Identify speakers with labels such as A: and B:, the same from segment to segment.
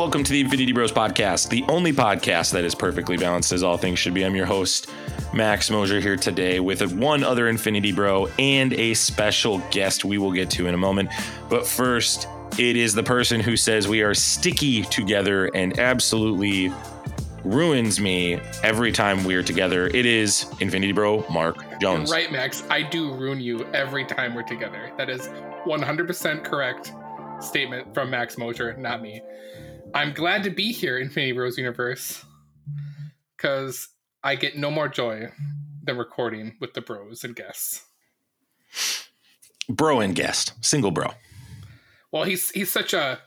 A: welcome to the Infinity Bros podcast, the only podcast that is perfectly balanced as all things should be. I'm your host, Max Mosier, here today with one other Infinity Bro and a special guest we will get to in a moment. But first, it is the person who says we are sticky together and absolutely ruins me every time we're together. It is Infinity Bro Mark Jones.
B: You're right, Max. I do ruin you every time we're together. That is 100% correct statement from Max Mosier, not me. I'm glad to be here, in Infinity Bros Universe, because I get no more joy than recording with the bros and guests.
A: Bro and guest, single bro.
B: Well, he's he's such a,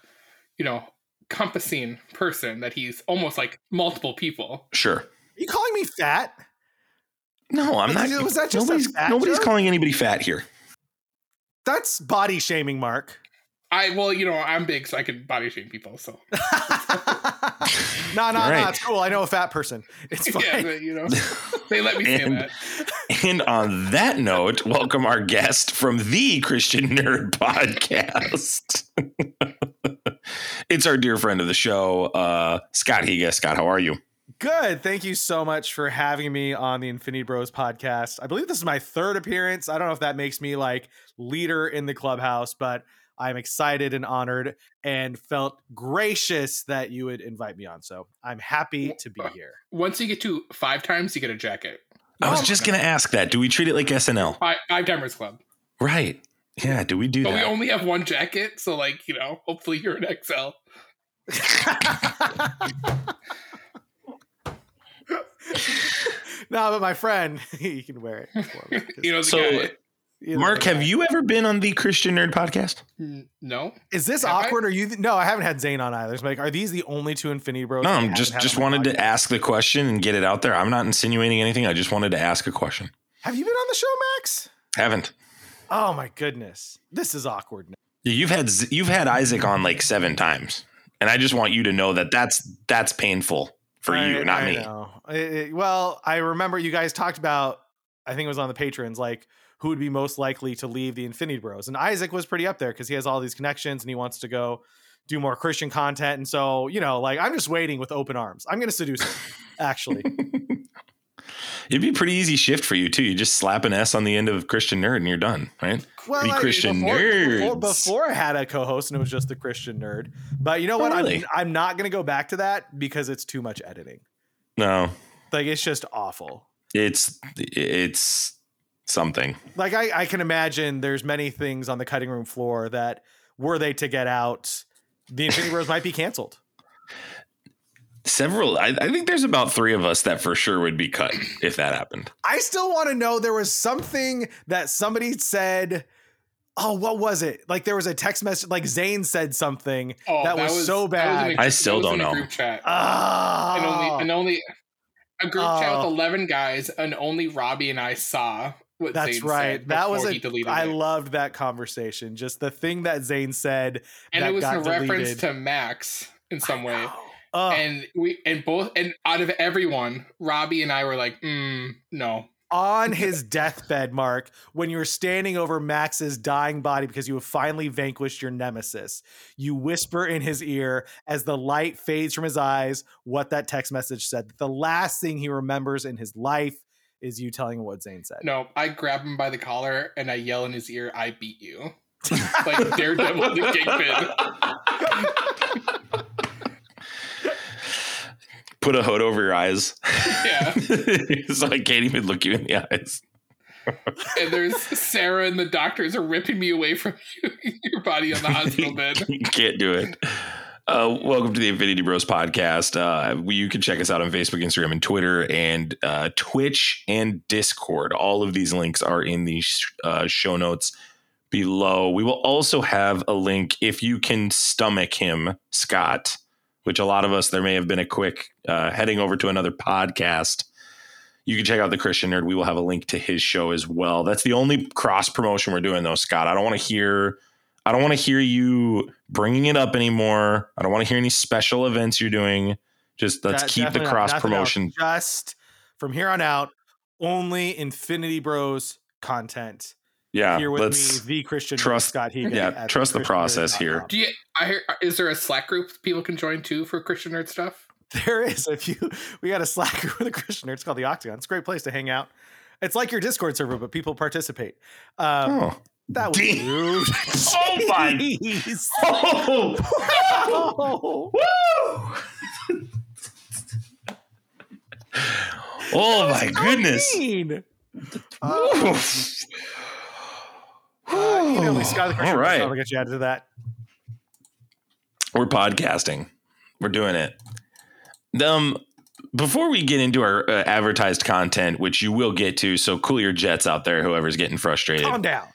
B: you know, compassing person that he's almost like multiple people.
A: Sure.
C: Are you calling me fat?
A: No, I'm not.
C: Was that just
A: nobody's, nobody's calling anybody fat here.
C: That's body shaming, Mark.
B: I well, you know, I'm big, so I can body shame people. So
C: no, no, no, it's cool. I know a fat person. It's fine. Yeah,
B: but, you know, they let me say
A: and,
B: that.
A: And on that note, welcome our guest from the Christian Nerd Podcast. it's our dear friend of the show, uh, Scott Higa. Scott, how are you?
C: Good. Thank you so much for having me on the Infinity Bros podcast. I believe this is my third appearance. I don't know if that makes me like leader in the clubhouse, but I'm excited and honored and felt gracious that you would invite me on. So I'm happy to be
B: uh,
C: here.
B: Once you get to five times, you get a jacket.
A: I was oh, just going to ask that. Do we treat it like SNL?
B: Five, five Timers Club.
A: Right. Yeah. Do we do that?
B: but
A: that?
B: we only have one jacket. So, like, you know, hopefully you're an XL.
C: no, but my friend, he can wear
B: it. For me, you know, so guy.
A: Mark, have you ever been on the Christian Nerd podcast?
B: No.
C: Is this have awkward? I? Or you? Th- no, I haven't had Zane on either. So like, are these the only two Infinity Bros?
A: No, I'm just just wanted to ask the question and get it out there. I'm not insinuating anything. I just wanted to ask a question.
C: Have you been on the show, Max?
A: Haven't.
C: Oh my goodness, this is awkward.
A: Yeah, you've had you've had Isaac on like seven times, and I just want you to know that that's that's painful for I, you, not I
C: me. It, well, I remember you guys talked about. I think it was on the patrons, like who would be most likely to leave the Infinity Bros. And Isaac was pretty up there because he has all these connections and he wants to go do more Christian content. And so, you know, like I'm just waiting with open arms. I'm going to seduce him, actually.
A: It'd be a pretty easy shift for you too. You just slap an S on the end of Christian nerd and you're done, right?
C: Well, like, Christian before, nerds. Before, before, I had a co-host and it was just the Christian nerd. But you know oh, what? Oh, really? I'm, I'm not going to go back to that because it's too much editing.
A: No,
C: like it's just awful.
A: It's it's something.
C: Like I, I can imagine there's many things on the cutting room floor that were they to get out, the Infinity Bros might be canceled.
A: Several, I, I, think there's about three of us that for sure would be cut if that happened.
C: I still want to know there was something that somebody said. Oh, what was it? Like there was a text message, like Zane said something oh, that, that, was, so bad.
A: A, I still don't know.
B: Group chat.
C: Oh.
B: And only, ah. and only a group oh. chat with oh. eleven guys, and only Robbie and I saw what
C: That's
B: Zane
C: right. That was a. I it. loved that conversation. Just the thing that Zane said,
B: and
C: it
B: was
C: a
B: deleted.
C: reference
B: to Max in some way. And we and both and out of everyone, Robbie and I were like, mm, no.
C: On his deathbed, Mark, when you were standing over Max's dying body because you have finally vanquished your nemesis, you whisper in his ear as the light fades from his eyes what that text message said. The last thing he remembers in his life is you telling what Zane said.
B: No, I grab him by the collar and I yell in his ear, "I beat you!" like Daredevil the Kingpin.
A: Put a hood over your eyes.
B: Yeah,
A: so I can't even look you in the eyes.
B: and there's Sarah and the doctors are ripping me away from you, your body on the hospital bed.
A: you can't do it. Uh, welcome to the Infinity Bros podcast. Uh, we, you can check us out on Facebook, Instagram, and Twitter, and uh, Twitch and Discord. All of these links are in the sh- uh, show notes below. We will also have a link if you can stomach him, Scott, which a lot of us, there may have been a quick uh, heading over to another podcast. You can check out the Christian Nerd. We will have a link to his show as well. That's the only cross promotion we're doing, though, Scott. I don't want to hear I don't want to hear you bringing it up anymore. I don't want to hear any special events you're doing. Just let's that, keep the cross promotion.
C: Just from here on out, only Infinity Bros content.
A: Yeah,
C: here with
A: let's
C: me, the Christian
A: trust-
C: Scott Higa.
A: yeah, trust the process here.
B: Do you? I hear. Is there a Slack group people can join too for Christian nerd stuff?
C: There is. If you, we got a Slack group with a Christian nerd. It's called the Octagon. It's a great place to hang out. It's like your Discord server, but people participate. Um,
A: oh.
C: That was
A: Damn.
C: rude.
A: Oh my-. Oh,
C: Oh,
A: oh my goodness.
C: mean.
A: Woo.
C: Uh, email me, Scott
A: All right.
C: I'll get you added to that.
A: We're podcasting. We're doing it. Um, before we get into our uh, advertised content, which you will get to, so cool your jets out there, whoever's getting frustrated.
C: Calm down.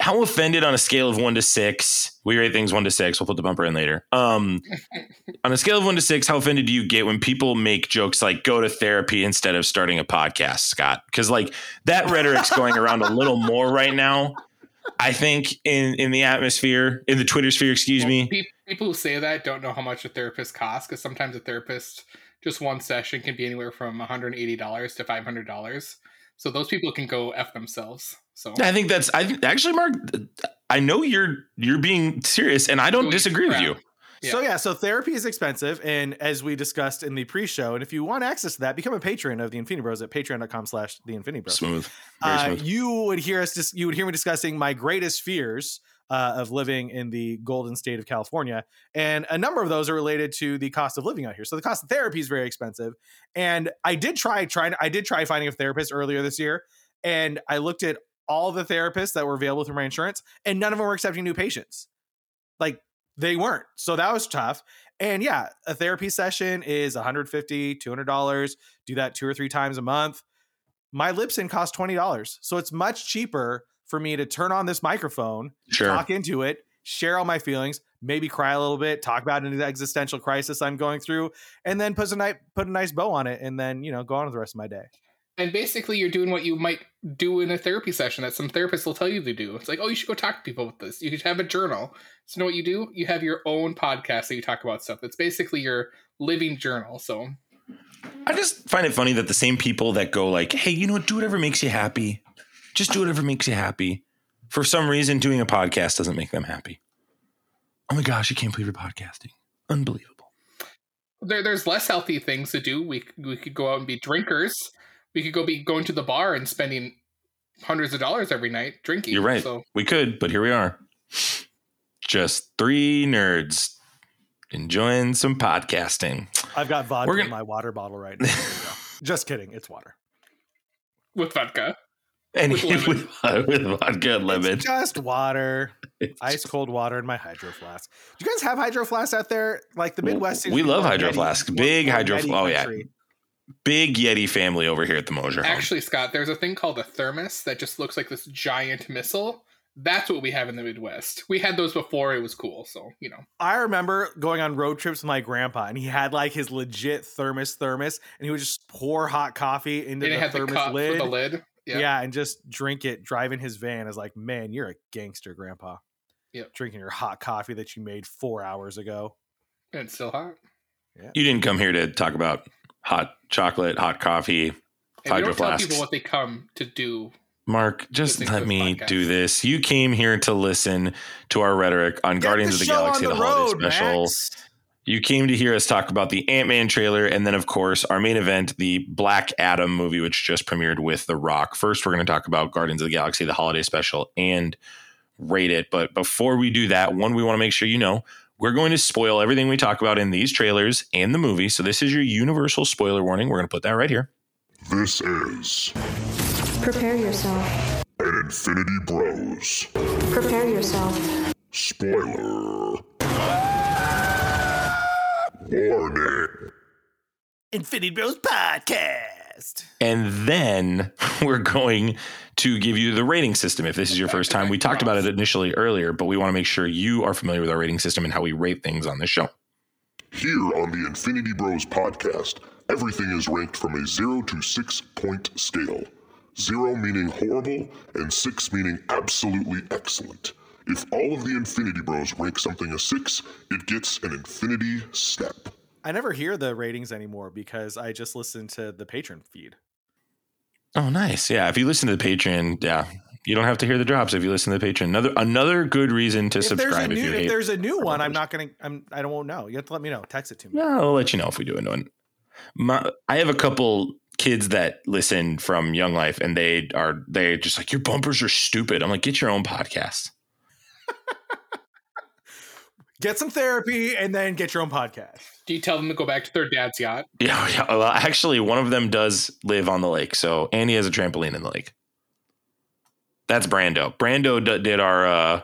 A: How offended on a scale of one to six? We rate things one to six. We'll put the bumper in later. Um, on a scale of one to six, how offended do you get when people make jokes like "go to therapy" instead of starting a podcast, Scott? Because like that rhetoric's going around a little more right now. I think in in the atmosphere, in the Twitter sphere, excuse
B: Well,
A: me.
B: pe- People who say that don't know how much a therapist costs because sometimes a therapist just one session can be anywhere from $180 to $500. So those people can go f themselves. So
A: I think that's I think actually, Mark. I know you're you're being serious, and I don't disagree with
B: crap.
A: you.
C: So yeah, so therapy is expensive, and as we discussed in the pre-show, and if you want access to that, become a patron of the Infinity Bros at patreon.com/slash the Infinity Bros.
A: Smooth, very
C: Uh,
A: smooth.
C: you would hear us dis- you would hear me discussing my greatest fears uh, of living in the golden state of California, and a number of those are related to the cost of living out here. So the cost of therapy is very expensive, and I did try trying I did try finding a therapist earlier this year, and I looked at all the therapists that were available through my insurance, and none of them were accepting new patients. Like they weren't, so that was tough. And yeah, a therapy session is $150, $200. Do that two or three times a month my Libsyn costs twenty dollars, so it's much cheaper for me to turn on this microphone,
A: Sure.
C: talk into it, share all my feelings, maybe cry a little bit, talk about an existential crisis I'm going through, and then put a nice put a nice bow on it, and then you know go on with the rest of my day.
B: And basically, you're doing what you might do in a therapy session that some therapists will tell you to do. It's like, oh, you should go talk to people with this. You could have a journal. So, you know what you do? You have your own podcast that you talk about stuff. It's basically your living journal. So,
A: I just find it funny that the same people that go like, "Hey, you know what? Do whatever makes you happy. Just do whatever makes you happy." For some reason, doing a podcast doesn't make them happy. Oh my gosh, I can't believe you're podcasting. Unbelievable.
B: there, there's less healthy things to do. We we could go out and be drinkers. We could go be going to the bar and spending hundreds of dollars every night drinking.
A: You're right.
B: So
A: We could, but here we are. Just three nerds enjoying some podcasting.
C: I've got vodka
A: We're gonna-
C: in my water bottle right now. There you go. Just kidding, it's water.
B: with vodka,
A: And
B: With
A: with,
B: lemon.
A: with, vodka and lemon.
C: It's just water,
A: It's
C: ice cold water in my hydro flask. Do you guys have hydro flasks out there? Like the Midwest, seems
A: We love
C: more
A: hydro flasks. Big
C: more
A: hydro-
C: Yeti
A: oh, yeah.
C: country.
A: Big Yeti family over here at the Mosier home.
B: actually, Scott, there's a thing called a thermos that just looks like this giant missile. That's what we have in the Midwest. We had those before it was cool. So you know,
C: I remember going on road trips with my grandpa, and he had like his legit thermos thermos, and he would just pour hot coffee into
B: and
C: the
B: it had the
C: thermos
B: cup
C: lid.
B: for the lid.
C: Yeah.
B: Yeah.
C: and just drink it, driving his van. Is like, man, you're a gangster, grandpa.
B: Yep.
C: Drinking your hot coffee that you made four hours ago.
B: and it's still hot. Yeah.
A: You didn't come here to talk about hot chocolate, hot coffee.
B: And
A: Hydro
B: don't tell
A: flasks.
B: people what they come to do.
A: Mark, just let me
B: podcast.
A: do this. You came here to listen to our rhetoric on Guardians of the
C: show on
A: Galaxy, the, holiday
C: road,
A: special.
C: Max.
A: You came to hear us talk about the Ant Man trailer, and then, of course, our main event, the Black Adam movie, which just premiered with The Rock. First, we're going to talk about Guardians of the Galaxy, the holiday special, and rate it. But before we do that, one, we want to make sure you know we're going to spoil everything we talk about in these trailers and the movie. So, this is your universal spoiler warning. We're going to put that right here.
D: This is
E: Prepare yourself.
D: an Infinity Bros
E: Prepare yourself.
D: spoiler warning.
C: Infinity Bros podcast.
A: And then we're going to give you the rating system if this is your first time. We talked about it initially earlier, but we want to make sure you are familiar with our rating system and how we rate things on this show.
D: Here on the Infinity Bros podcast, everything is ranked from a 0 to 6 point scale. 0 meaning horrible, and 6 meaning absolutely excellent. If all of the Infinity Bros rank something a 6, it gets an Infinity Step.
C: I never hear the ratings anymore because I just listen to the patron feed.
A: Oh, nice. Yeah. If you listen to the patron, yeah, You don't have to hear the drops if you listen to the patron. Another another good reason to
C: if there's a
A: subscribe if you
C: if
A: hate.
C: there's a new one, I'm not gonna I'm I don't know. You have to let me know. Text it to me.
A: Yeah, I'll let you know if we do a new one. My, I have a couple kids that listen from Young Life, and they are they just like your bumpers are stupid. I'm like, get your own podcast.
C: Get some therapy and then get your own podcast.
B: Do you tell them to go back to their dad's yacht?
A: Yeah, yeah. Well, actually, one of them does live on the lake, so Andy has a trampoline in the lake. That's Brando. Brando d- did our uh,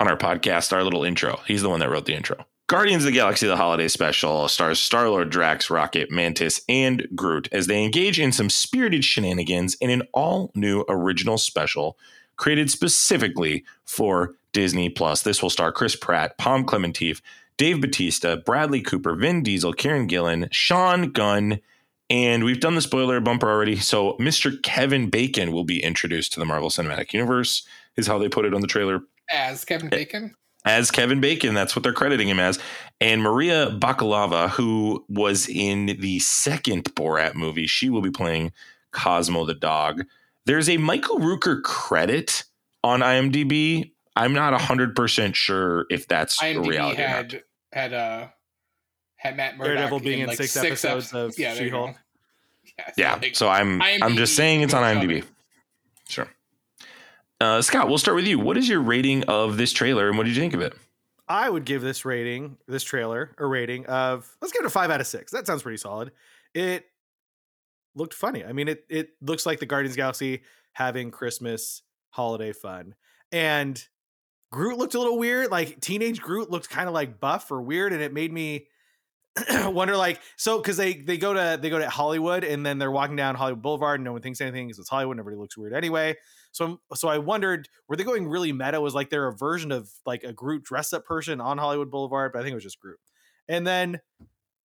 A: on our podcast our little intro. He's the one that wrote the intro. Guardians of the Galaxy: The Holiday Special stars Star Lord, Drax, Rocket, Mantis, and Groot as they engage in some spirited shenanigans in an all new original special created specifically for Disney Plus. This will star Chris Pratt, Pom Klementieff, Dave Bautista, Bradley Cooper, Vin Diesel, Karen Gillan, Sean Gunn, and we've done the spoiler bumper already. So Mr. Kevin Bacon will be introduced to the Marvel Cinematic Universe, is how they put it on the trailer.
B: As Kevin eh, Bacon?
A: As Kevin Bacon, that's what they're crediting him as. And Maria Bakalova, who was in the second Borat movie, she will be playing Cosmo the dog. There's a Michael Rooker credit on IMDb. I'm not 100% sure if that's a
B: IMDb
A: reality
B: had had uh had Matt Murdock
C: Daredevil being in
B: like
C: six episodes
B: ep-
C: of
B: yeah, there.
C: She-Hulk.
B: Yeah, so,
A: Yeah.
B: like,
A: So I'm I'm just saying it's on IMDb.
B: comment.
A: Sure. Uh, Scott, we'll start with you. What is your rating of this trailer and what did you think of it?
C: I would give this rating, this trailer, a rating of let's give it a five out of six. That sounds pretty solid. It looked funny. I mean, it it looks like the Guardians of the Galaxy having Christmas holiday fun. And Groot looked a little weird. Like teenage Groot looked kind of like buff or weird, and it made me wonder like so because they they go to they go to Hollywood and then they're walking down Hollywood Boulevard and no one thinks anything because it's Hollywood and everybody looks weird anyway. So I'm- so I wondered were they going really meta? Was like there a version of like a Groot dress up person on Hollywood Boulevard? But I think it was just Groot. And then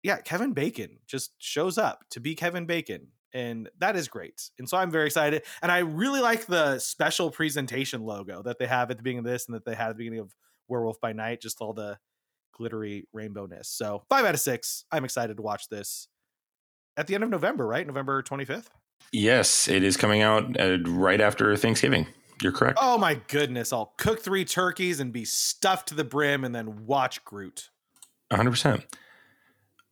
C: yeah, Kevin Bacon just shows up to be Kevin Bacon. And that is great. And so I'm very excited. And I really like the special presentation logo that they have at the beginning of this and that they had at the beginning of Werewolf by Night, just all the glittery rainbowness. So five out of six. I'm excited to watch this at the end of November, right? November 25th.
A: Yes, it is coming out uh, right after Thanksgiving. You're correct.
C: Oh my goodness. I'll cook three turkeys and be stuffed to the brim and then watch Groot.
A: 100%.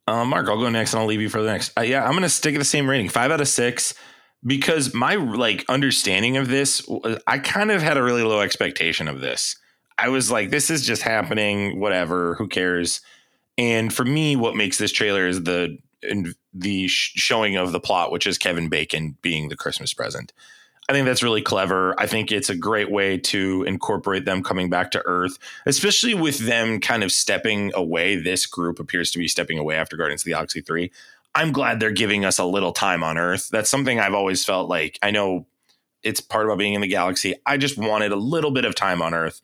A: Uh, Mark, I'll go next and I'll leave you for the next. Uh, yeah, I'm going to stick at the same rating, five out of six, because my like understanding of this, was- I kind of had a really low expectation of this. I was like, this is just happening, whatever, who cares? And for me, what makes this trailer is the the sh- showing of the plot, which is Kevin Bacon being the Christmas present. I think that's really clever. I think it's a great way to incorporate them coming back to Earth, especially with them kind of stepping away. This group appears to be stepping away after Guardians of the Galaxy 3. I'm glad they're giving us a little time on Earth. That's something I've always felt like. I know it's part about being in the galaxy. I just wanted a little bit of time on Earth.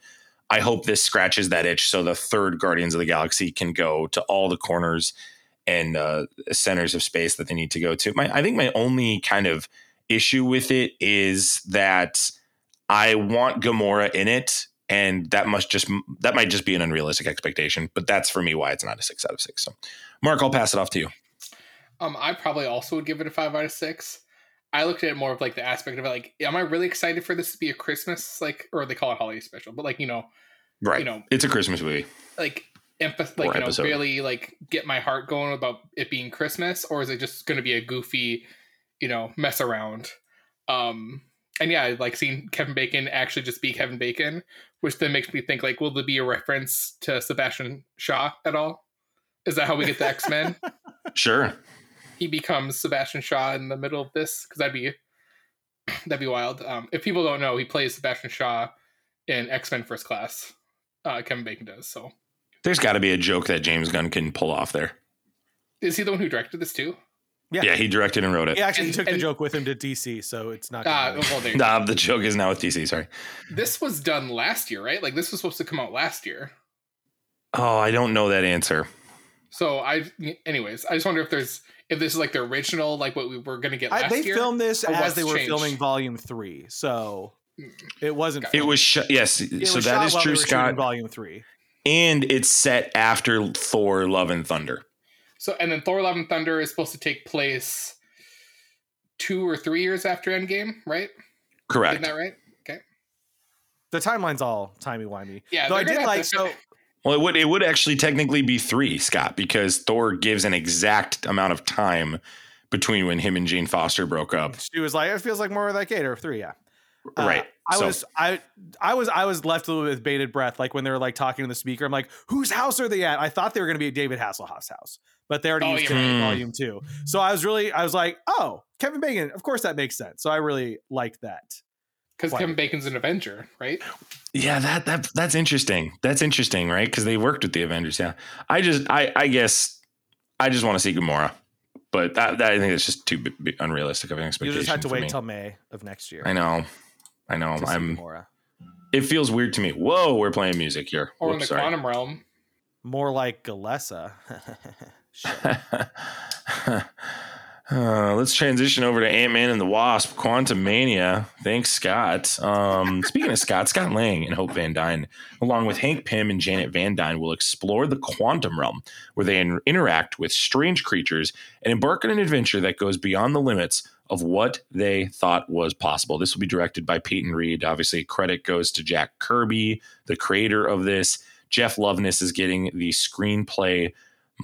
A: I hope this scratches that itch so the third Guardians of the Galaxy can go to all the corners and uh, centers of space that they need to go to. My, I think my only kind of issue with it is that I want Gamora in it, and that must just that might just be an unrealistic expectation. But that's for me why it's not a six out of six. So, Mark, I'll pass it off to you.
B: Um, I probably also would give it a five out of six. I looked at it more of like the aspect of it, like, am I really excited for this to be a Christmas like, or they call it holiday special, but like you know,
A: Right,
B: You know-
A: it's a Christmas movie.
B: like empath, like
A: Or
B: you know,
A: episode.
B: really like get my heart going about it being Christmas, or is it just going to be a goofy, you know, mess around? Um, and yeah, like seeing Kevin Bacon actually just be Kevin Bacon, which then makes me think like, will there be a reference to Sebastian Shaw at all? Is that how we get the X Men?
A: Sure.
B: he becomes Sebastian Shaw in the middle of this because that'd be that'd be wild. Um, if people don't know, he plays Sebastian Shaw in X Men First Class. Uh, Kevin Bacon does. So
A: There's got to be a joke that James Gunn can pull off there.
B: is he the one who directed this too?
C: Yeah.
A: Yeah, he directed and wrote it.
C: He actually
B: And-
C: took the joke with him to DC, so it's not.
B: Uh, well, there you go.
A: Nah, the joke is now with DC. Sorry.
B: this was done last year, right? Like this was supposed to come out last year.
A: Oh, I don't know that answer.
B: So I, anyways, I just wonder if there's if this is like the original, like what we were gonna get
C: I, they
B: year.
C: filmed this as they were
B: changed?
C: filming Volume Three, so it wasn't.
A: It was sh- yes.
C: it
A: so
C: was
A: that
C: shot
A: is
C: while
A: true, Scott.
C: Volume Three.
A: And it's set after Thor: Love and Thunder.
B: So and then Thor: Love and Thunder is supposed to take place two or three years after Endgame, right?
A: Correct.
B: Isn't that right? Okay.
C: The timeline's all timey wimey.
B: Yeah,
C: Though I did like so.
A: Well, it would it would actually technically be three, Scott, because Thor gives an exact amount of time between when him and Jane Foster broke up.
C: She was like, it feels like more like eight or three. Yeah. Uh,
A: right.
C: I
A: So-
C: was I I was I was left with bated breath, like when they were like talking to the speaker. I'm like, whose house are they at? I thought they were going to be at David Hasselhoff's house, but they already
B: Oh,
C: used
B: you're
C: Tyranny
A: right.
C: Volume Two. So I was really I was like, oh, Kevin Bacon. Of course that makes sense. So I really liked that.
B: because Kevin Bacon's an Avenger, right?
A: Yeah, that that that's interesting. That's interesting, right? Because they worked with the Avengers. Yeah, I just, I, I guess, I just want to see Gamora, but that, that I think it's just too b- b- unrealistic of an expectation.
C: You just had to wait
A: me.
C: till May of next year.
A: I know, I know. I'm.
C: Gamora.
A: It feels weird to me. Whoa, we're playing music here.
B: Or in the
A: sorry.
B: quantum realm.
C: more like Galessa.
A: Uh, let's transition over to Ant Man and the Wasp, Quantumania. Thanks, Scott. Um, speaking of Scott, Scott Lang and Hope Van Dyne, along with Hank Pym and Janet Van Dyne, will explore the quantum realm where they in- interact with strange creatures and embark on an adventure that goes beyond the limits of what they thought was possible. This will be directed by Peyton Reed. Obviously, credit goes to Jack Kirby, the creator of this. Jeff Loveness is getting the screenplay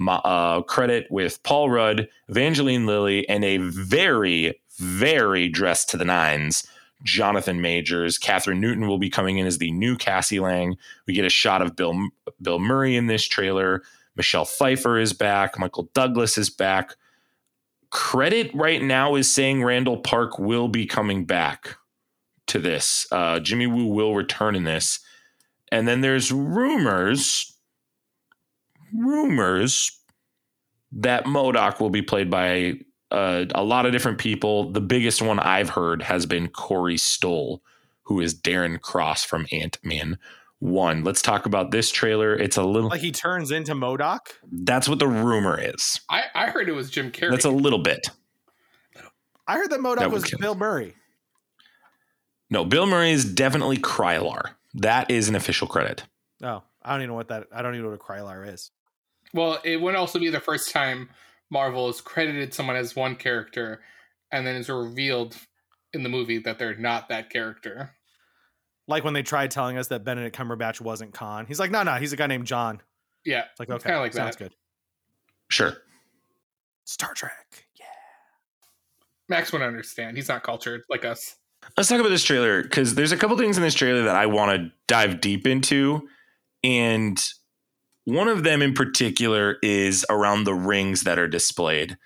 A: uh, credit with Paul Rudd, Evangeline Lilly, and a very, very dressed to the nines Jonathan Majors. Kathryn Newton will be coming in as the new Cassie Lang. We get a shot of Bill Bill Murray in this trailer. Michelle Pfeiffer is back. Michael Douglas is back. Credit right now is saying Randall Park will be coming back to this. Uh, Jimmy Woo will return in this. And then there's rumors, rumors that MODOK will be played by uh, a lot of different people. The biggest one I've heard has been Corey Stoll, who is Darren Cross from Ant Man One. Let's talk about this trailer. It's a little.
C: like he turns into MODOK.
A: that's what the rumor is.
B: I, I heard it was Jim Carrey.
A: That's a little bit.
C: I heard that MODOK
A: That
C: was. Bill Murray.
A: No, Bill Murray is definitely Krylar. That is an official credit.
C: Oh, I don't even know what that. I don't even know what a Krylar is.
B: well, it would also be the first time Marvel has credited someone as one character and then it's revealed in the movie that they're not that character.
C: Like when they tried telling us that Benedict Cumberbatch wasn't Khan. He's like, no, no, he's a guy named John.
B: Yeah.
C: It's like, okay,
B: kinda like
C: sounds
B: that.
C: good.
A: Sure.
C: Star Trek. Yeah.
B: Max wouldn't understand. He's not cultured like us.
A: Let's talk about this trailer because there's a couple things in this trailer that I want to dive deep into. And one of them in particular is around the rings that are displayed.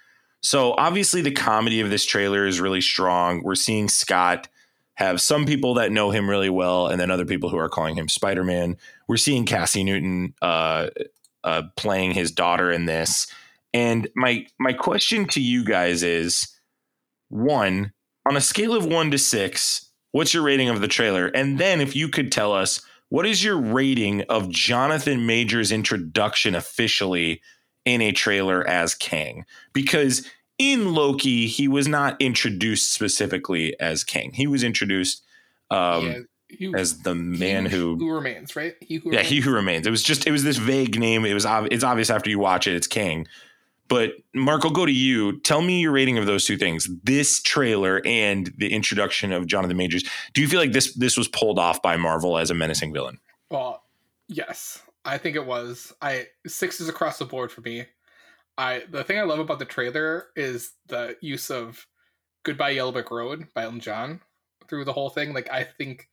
A: So, obviously, the comedy of this trailer is really strong. We're seeing Scott have some people that know him really well, and then other people who are calling him Spider Man. We're seeing Cassie Newton uh, uh, playing his daughter in this. And my my question to you guys is one, on a scale of one to six, what's your rating of the trailer? And then if you could tell us, what is your rating of Jonathan Major's introduction officially in a trailer as Kang? Because in Loki, he was not introduced specifically as Kang. He was introduced um,
B: yeah. He,
A: as the
B: he
A: man who
B: who remains, right? He who
A: yeah,
B: remains.
A: he who remains. It was just it was this vague name. It was ob- it's obvious after you watch it, it's Kang. But Mark, I'll go to you. Tell me your rating of those two things: this trailer and the introduction of Jonathan Majors. Do you feel like this this was pulled off by Marvel as a menacing villain?
B: Well, yes, I think it was. I sixes across the board for me. I the thing I love about the trailer is the use of "Goodbye Yellow Brick Road" by Elton John through the whole thing. Like I think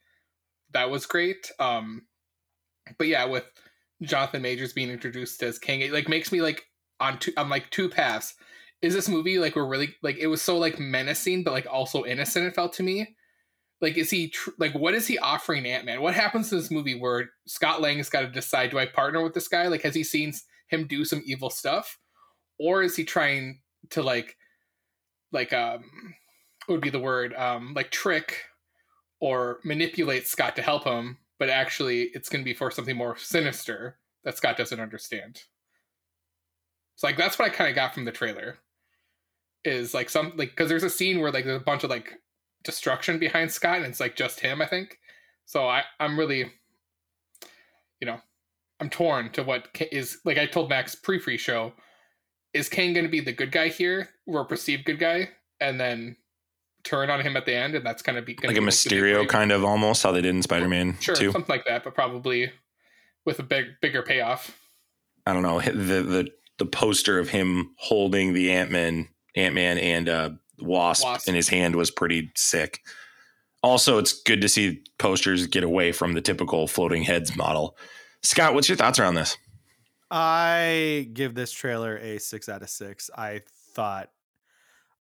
B: that was great. Um, but yeah, with Jonathan Majors being introduced as Kang, it like makes me like on two. I'm like two paths. Is this movie like we're really like it was so like menacing, but like also innocent? It felt to me like is he tr- like what is he offering ant-man what happens in this movie where scott lang has got to decide do i partner with this guy like has he seen him do some evil stuff or is he trying to like like um what would be the word um like trick or manipulate scott to help him but actually it's going to be for something more sinister that scott doesn't understand so like that's what i kind of got from the trailer is like some like because there's a scene where like there's a bunch of like destruction behind Scott, and it's like just him, I think. So I, I'm really, you know, I'm torn to what is like. I told Max pre-free show, is Kang going to be the good guy here, or perceived good guy, and then turn on him at the end, and that's kind of be
A: like a Mysterio kind of almost how they did in Spider Man
B: sure,
A: 2.
B: something like that, but probably with a big bigger payoff.
A: I don't know the the the poster of him holding the Ant Man Ant Man and uh, Wasp,
B: Wasp.
A: in his hand was pretty sick. Also, it's good to see posters get away from the typical floating heads model. Scott, what's your thoughts around this?
C: I give this trailer a six out of six. I thought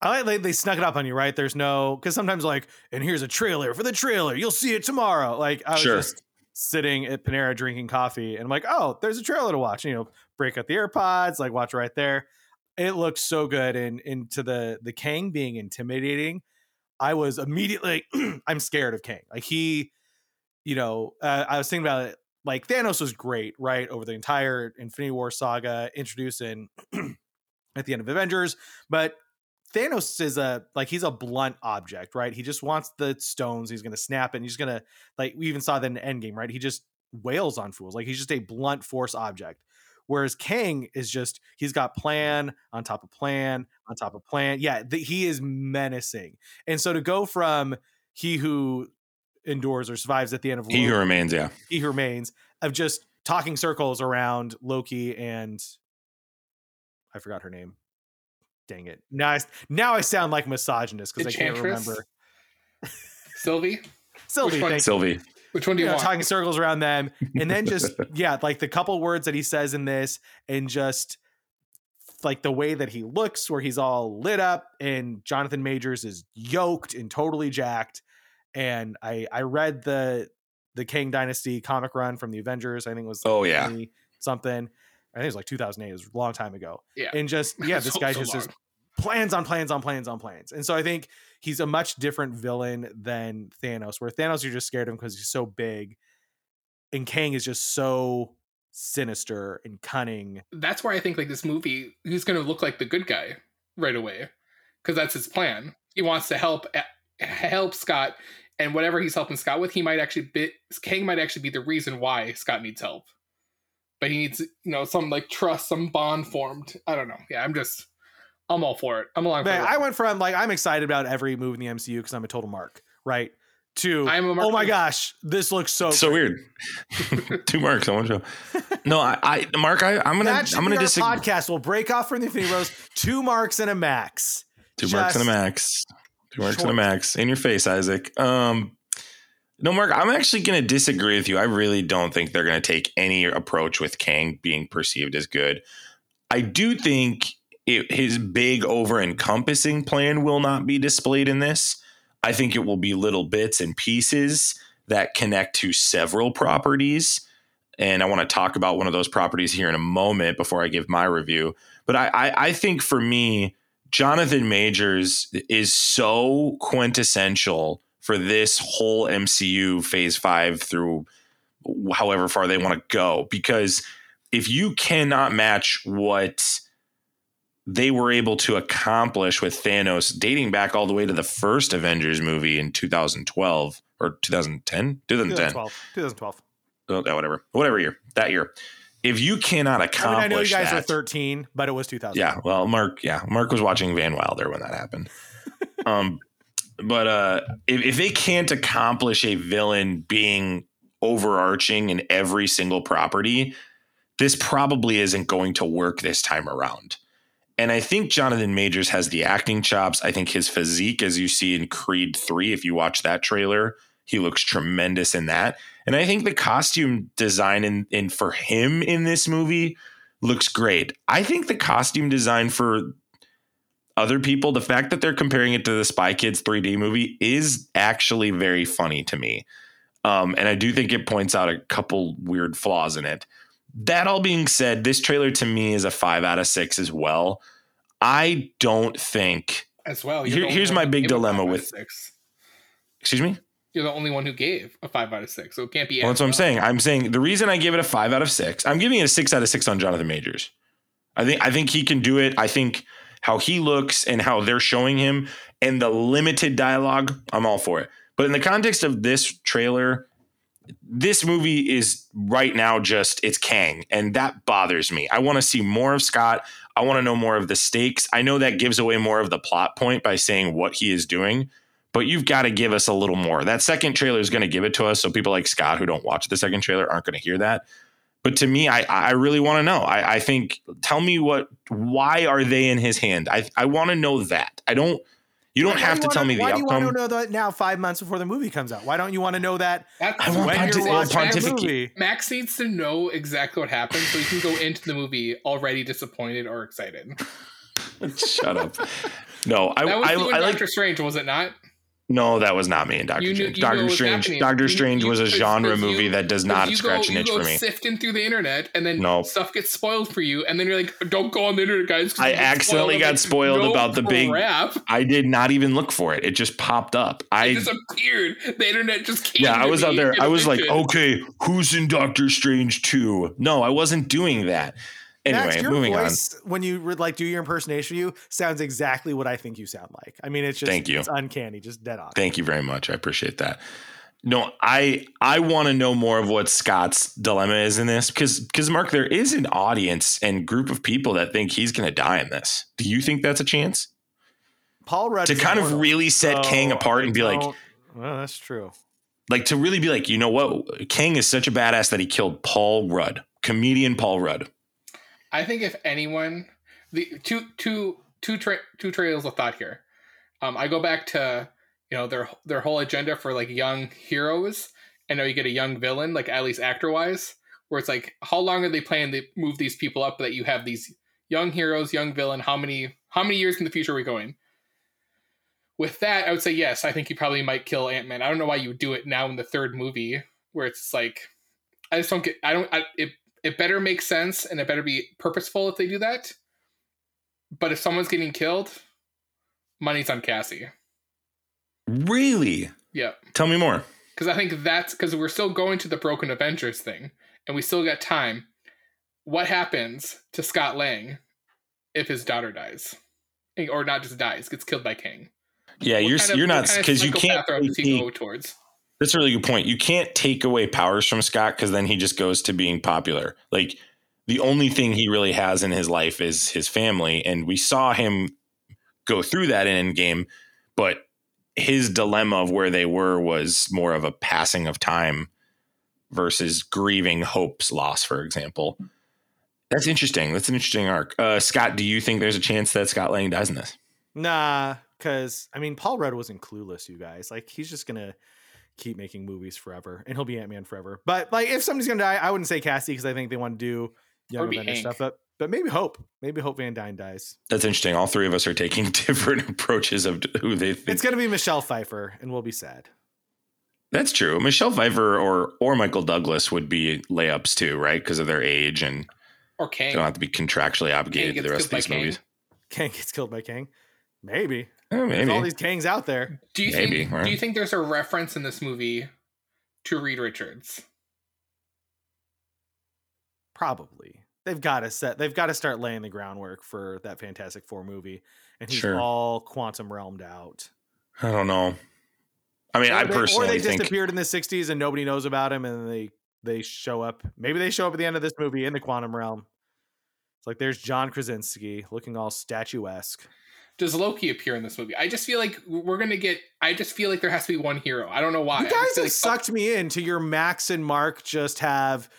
C: I like they, they snuck it up on you, right? There's no because sometimes like, and here's a trailer for the trailer. You'll see it tomorrow. Like I was
A: Sure.
C: just sitting at Panera drinking coffee, and I'm like, oh, there's a trailer to watch. You know, break out the AirPods, like watch right there. It looks so good, and into the the Kang being intimidating. I was immediately, I'm scared of Kang. Like he, you know, uh, I was thinking about it. Like Thanos was great, right, over the entire Infinity War saga, introducing at the end of Avengers, but Thanos is a like he's a blunt object, right? He just wants the stones. He's gonna snap it. And he's gonna like we even saw that in Endgame, right? He just wails on fools. Like he's just a blunt force object. Whereas Kang is just he's got plan on top of plan on top of plan. Yeah, the, he is menacing. And so to go from he who endures or survives at the end of
A: He who remains, yeah.
C: he who remains of just talking circles around Loki and I forgot her name. Dang it! Now I now I sound like misogynist because I can't remember.
B: Sylvie,
C: Sylvie,
B: one?
C: thank you.
A: Sylvie.
B: which one do
C: You
B: you,
C: know,
B: want?
C: talking circles around them, and then just yeah, like the couple words that he says in this, and just like the way that he looks, where he's all lit up, and Jonathan Majors is yoked and totally jacked. And I I read the the Kang Dynasty comic run from the Avengers. I think it was
A: Oh yeah.
C: something. I think it was like 2008. It was a long time ago.
B: Yeah.
C: And just yeah, this
B: so-
C: guy
B: so
C: just just plans on plans on plans on plans. And so I think he's a much different villain than Thanos, where Thanos you're just scared of him because he's so big. And Kang is just so sinister and cunning.
B: That's where I think like this movie, he's going to look like the good guy right away, because that's his plan. He wants to help eh, help Scott, and whatever he's helping Scott with, he might actually be Kang might actually be the reason why Scott needs help. But he needs, you know, some like trust, some bond formed. I don't know. Yeah, I'm just, I'm all for it. I'm along for
C: Man,
B: it.
C: I went from like I'm excited about every move in the MCU because I'm a total mark, right? To
B: I'm a mark
C: oh my
B: too.
C: gosh, this looks so
A: so
C: great.
A: weird. Two marks on one show. No, I, I Mark, I, I'm gonna
C: That
A: I'm gonna
C: be
A: disagree.
C: podcast. We'll break off from the Infinity Bros. Two marks and a max.
A: Two marks and a max. Two marks and a max. In your face, Isaac. Um no, Mark, I'm actually going to disagree with you. I really don't think they're going to take any approach with Kang being perceived as good. I do think it, his big over encompassing plan will not be displayed in this. I think it will be little bits and pieces that connect to several properties. And I want to talk about one of those properties here in a moment before I give my review. But I, I, I think for me, Jonathan Majors is so quintessential for this whole MCU phase five through however far they want to go. Because if you cannot match what they were able to accomplish with Thanos dating back all the way to the first Avengers movie in 2012 or 2010, 2010,
C: 2012. 2012.
A: Oh, whatever, whatever year, that year. If you cannot
C: I mean,
A: accomplish
C: I know you guys
A: that,
C: are 13, but it was 2000.
A: yeah, well, Mark, yeah, Mark was watching Van Wilder when that happened. um, but uh, if, if they can't accomplish a villain being overarching in every single property, this probably isn't going to work this time around. And I think Jonathan Majors has the acting chops. I think his physique, as you see in Creed 3, if you watch that trailer, he looks tremendous in that. And I think the costume design in, in for him in this movie looks great. I think the costume design for other people, the fact that they're comparing it to the Spy Kids 3D movie is actually very funny to me. Um, and I do think it points out a couple weird flaws in it. That all being said, this trailer to me is a five out of six as well. I don't think,
B: as well.
A: Here- here's my big dilemma
B: five out of
A: with-
B: six.
A: excuse me?
B: You're the only one who gave a five out of six, so it can't be.
A: Well, that's what I'm saying. I'm saying the reason I give it a five out of six, I'm giving it a six out of six on Jonathan Majors. I think I think he can do it. I think how he looks and how they're showing him and the limited dialogue, I'm all for it. But in the context of this trailer, this movie is right now just it's Kang, and that bothers me. I want to see more of Scott. I want to know more of the stakes. I know that gives away more of the plot point by saying what he is doing, but you've got to give us a little more. That second trailer is going to give it to us. So people like Scott who don't watch the second trailer aren't going to hear that. But to me, I I really want to know. I, I think tell me what why are they in his hand? I I want to know that. I don't you don't
C: Why
A: have
C: do
A: to tell
C: wanna-
A: me the
C: why do you want
A: outcome.
C: to know that now, five months before the movie comes out? Why don't you want to know that
B: That's
A: I want
C: when
A: pontif-
C: you're
A: well,
C: watching the movie?
B: Max needs to know exactly what happened so he can go into the movie already disappointed or excited.
A: Shut up. No, I
B: That was
A: I,
B: you in
A: I like
B: Doctor Strange, was it not?
A: No, that was not me in Doctor
B: knew-
A: Strange. Doctor Strange. Doctor Strange was a genre
B: 'cause you-
A: movie that does not scratch
B: go,
A: an itch
B: you go
A: for me.
B: sifting through the internet, and then
A: Nope.
B: stuff gets spoiled for you, and then you're like, "Don't go on the internet, guys."
A: I accidentally
B: I'm
A: got
B: like,
A: spoiled
B: "No
A: about the big-
B: crap.
A: I did not even look for it. It just popped up.
B: It
A: I
B: disappeared. The internet just came.
A: yeah, I was out there. I was like, okay, who's in Doctor Strange 2? No, I wasn't doing that. Anyway,
C: Max, your
A: moving on.
C: voice when you would like do your impersonation of you sounds exactly what I think you sound like. I mean, it's just
A: Thank you.
C: it's uncanny, just dead on.
A: Thank you very much. I appreciate that. No, I I want to know more of what Scott's dilemma is in this because because Mark, there is an audience and group of people that think he's going to die in this. Do you think that's a chance
C: Paul Rudd
A: to
C: is
A: kind of really set
C: so
A: Kang apart
C: I
A: and be like,
C: well, that's true.
A: like to really be like, you know what? Kang is such a badass that he killed Paul Rudd, comedian Paul Rudd.
B: I think if anyone, the two two two tra- two trails of thought here. Um, I go back to you know their their whole agenda for like young heroes, and now you get a young villain, like at least actor wise, where it's like, how long are they planning to move these people up that you have these young heroes, young villain? How many how many years in the future are we going? With that, I would say yes. I think you probably might kill Ant Man. I don't know why you would do it now in the third movie, where it's like, I just don't get. I don't. I, it it better make sense and it better be purposeful if they do that. But if someone's getting killed, money's on Cassie.
A: Really?
B: Yeah,
A: Tell me more.
B: because I think that's because we're still going to the Broken Avengers thing, and we still got time. What happens to Scott Lang if his daughter dies, or not just dies, gets killed by Kang?
A: Yeah,
B: What
A: you're
B: kind of-
A: you're not
B: kind of
A: because you can't.
B: psychopath route does he go towards?
A: That's a really good point. You can't take away powers from Scott because then he just goes to being popular. Like the only thing he really has in his life is his family, and we saw him go through that in Endgame. But his dilemma of where they were was more of a passing of time versus grieving Hope's loss, for example. That's interesting. That's an interesting arc. Uh, Scott, do you think there's a chance that Scott Lang dies in this?
C: Nah, because I mean, Paul Rudd wasn't clueless, you guys. Like, he's just gonna keep making movies forever, and he'll be Ant Man forever. But like, if somebody's gonna die, I wouldn't say Cassie because I think they want to do young
B: be
C: Avenger
B: Hank.
C: stuff. But but maybe Hope, maybe Hope Van Dyne dies.
A: That's interesting. All three of us are taking different approaches of who they think
C: It's gonna be Michelle Pfeiffer, and we'll be sad.
A: That's true. Michelle Pfeiffer or or Michael Douglas would be layups too, right? Because of their age and
B: Or
A: they don't have to be contractually obligated to the rest of these
B: Kang?
A: movies.
C: Kang gets killed by Kang. Maybe.
A: Eh,
C: There's all these Kangs out there.
B: Do you
A: Maybe,
B: think?
A: right?
B: Do you think there's a reference in this movie to Reed Richards?
C: Probably. They've got to set. They've got to start laying the groundwork for that Fantastic Four movie, and he's
A: Sure.
C: all quantum realmed out.
A: I don't know. I mean, I
C: they-
A: personally
C: or they
A: think
C: disappeared in the '60s and nobody knows about him, and they they show up. Maybe they show up at the end of this movie in the quantum realm. It's like there's John Krasinski looking all statuesque.
B: Does Loki appear in this movie? I just feel like we're gonna get. I just feel like there has to be one hero. I don't know why.
C: You guys have
B: like-
C: sucked me into your Max and Mark just have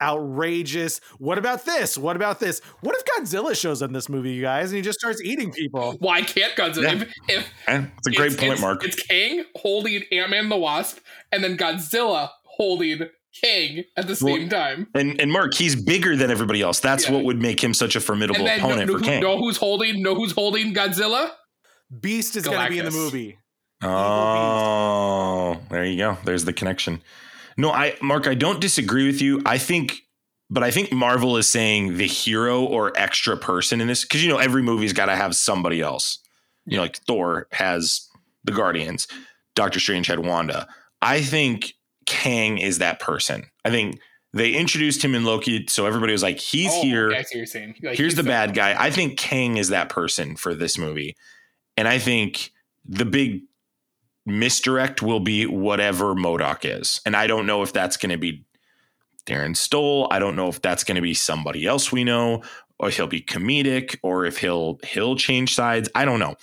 C: outrageous. What about this? What about this? What if Godzilla shows up in this movie, you guys, and he just starts eating people?
B: Why can't Godzilla?
A: Yeah.
B: If, if
A: it's a great
B: it's,
A: point,
B: it's,
A: Mark.
B: It's Kang holding Ant Man the Wasp, and then Godzilla holding Kang at the
A: Well,
B: same time.
A: And and Mark, he's bigger than everybody else. That's
B: Yeah.
A: what would make him such a formidable
B: And then know,
A: opponent
B: know,
A: for
B: who-
A: Kang.
B: know who's holding? Know who's holding Godzilla?
C: Beast is going to be in the movie.
A: Oh, there you go. There's the connection. No, I Mark, I don't disagree with you. I think but I think Marvel is saying the hero or extra person in this cuz you know every movie's got to have somebody else. You know, like Thor has the Guardians, Doctor Strange had Wanda. I think Kang is that person. I think they introduced him in Loki so everybody was like he's
B: Oh,
A: here.
B: okay, I see what you're saying. Like,
A: Here's
B: he's
A: the
B: so-
A: bad guy. I think Kang is that person for this movie. And I think the big misdirect will be whatever MODOK is. And I don't know if that's going to be Darren Stoll. I don't know if that's going to be somebody else we know or he'll be comedic or if he'll he'll change sides. I don't know.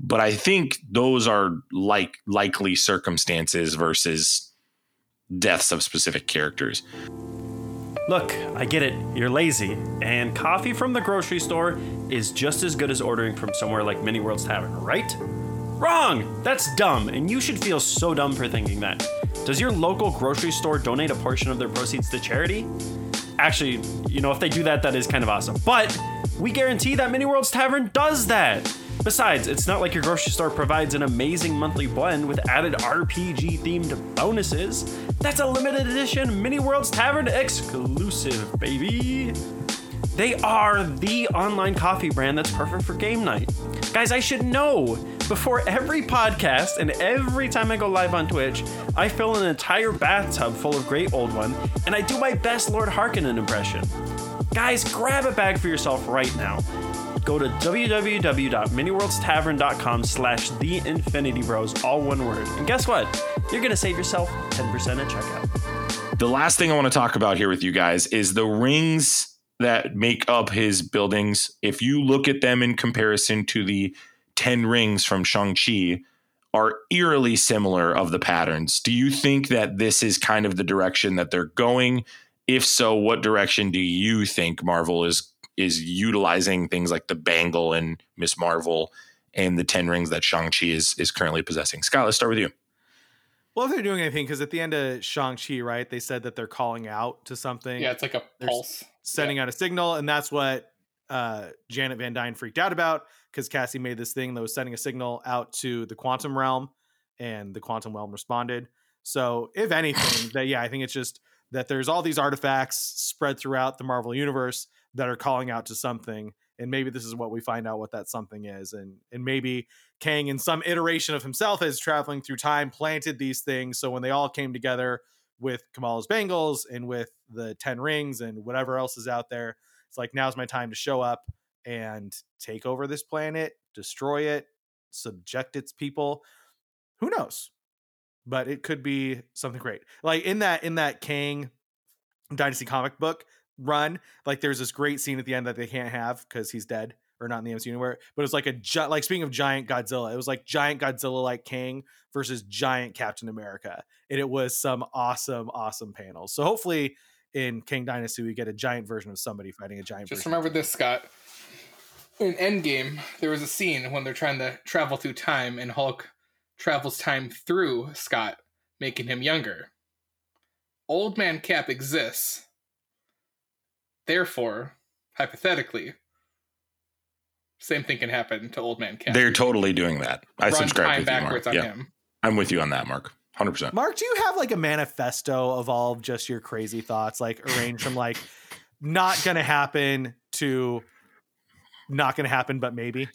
A: but I think those are like likely circumstances versus deaths of specific characters.
F: Look, I get it. You're lazy, and coffee from the grocery store is just as good as ordering from somewhere like Many Worlds Tavern, right? Wrong! That's dumb, and you should feel so dumb for thinking that. Does your local grocery store donate a portion of their proceeds to charity? Actually, you know, if they do that, that is kind of awesome. But we guarantee that Many Worlds Tavern does that. Besides, it's not like your grocery store provides an amazing monthly blend with added RPG themed bonuses. That's a limited edition Many Worlds Tavern exclusive, baby. They are the online coffee brand that's perfect for game night. Guys, I should know. Before every podcast and every time I go live on Twitch, I fill an entire bathtub full of Great Old One and I do my best Lord Harkonnen impression. Guys, grab a bag for yourself right now. Go to www.manyworldstavern.com slash the Infinity Bros, all one word. And guess what? You're to save yourself 10% at checkout.
A: The last thing I want to talk about here with you guys is the rings that make up his buildings. If you look at them in comparison to the 10 rings from Shang-Chi, are eerily similar of the patterns. Do you think that this is kind of the direction that they're going? If so, what direction do you think Marvel is is utilizing things like the bangle and Ms. Marvel and the 10 rings that Shang-Chi is is currently possessing? Scott, let's start with you.
C: Well, if they're doing anything, because at the end of Shang-Chi, right, they said that they're calling out to something.
B: Yeah, it's like a
C: There's
B: pulse.
C: sending out a signal, and that's what uh, Janet Van Dyne freaked out about because Cassie made this thing that was sending a signal out to the quantum realm, and the quantum realm responded. So, if anything, that yeah, I think it's just that there's all these artifacts spread throughout the Marvel universe that are calling out to something, and maybe this is what we find out what that something is, and and maybe Kang, in some iteration of himself, as traveling through time, planted these things. So when they all came together with Kamala's bangles and with the ten rings and whatever else is out there, it's like now's my time to show up and take over this planet, destroy it, subject its people. Who knows? But it could be something great. Like in that in that Kang Dynasty comic book run, like there's this great scene at the end that they can't have because he's dead or not in the MCU anywhere. But it's like a gi- like speaking of giant Godzilla, it was like giant Godzilla like Kang versus giant Captain America, and it was some awesome awesome panels. So hopefully in Kang Dynasty we get a giant version of somebody fighting a giant.
B: Just remember this, Scott. In Endgame, there was a scene when they're trying to travel through time, and Hulk travels time through Scott, making him younger. Old Man Cap exists. Therefore, hypothetically, same thing can happen to Old Man Cap.
A: They're totally doing that. I
B: Run
A: subscribe
B: time
A: with you, Mark.
B: backwards on
A: Yeah,
B: him.
A: I'm with you on that, Mark. 100%.
C: Mark, do you have like a manifesto of all of just your crazy thoughts, like arranged from like not gonna happen to not gonna happen, but maybe?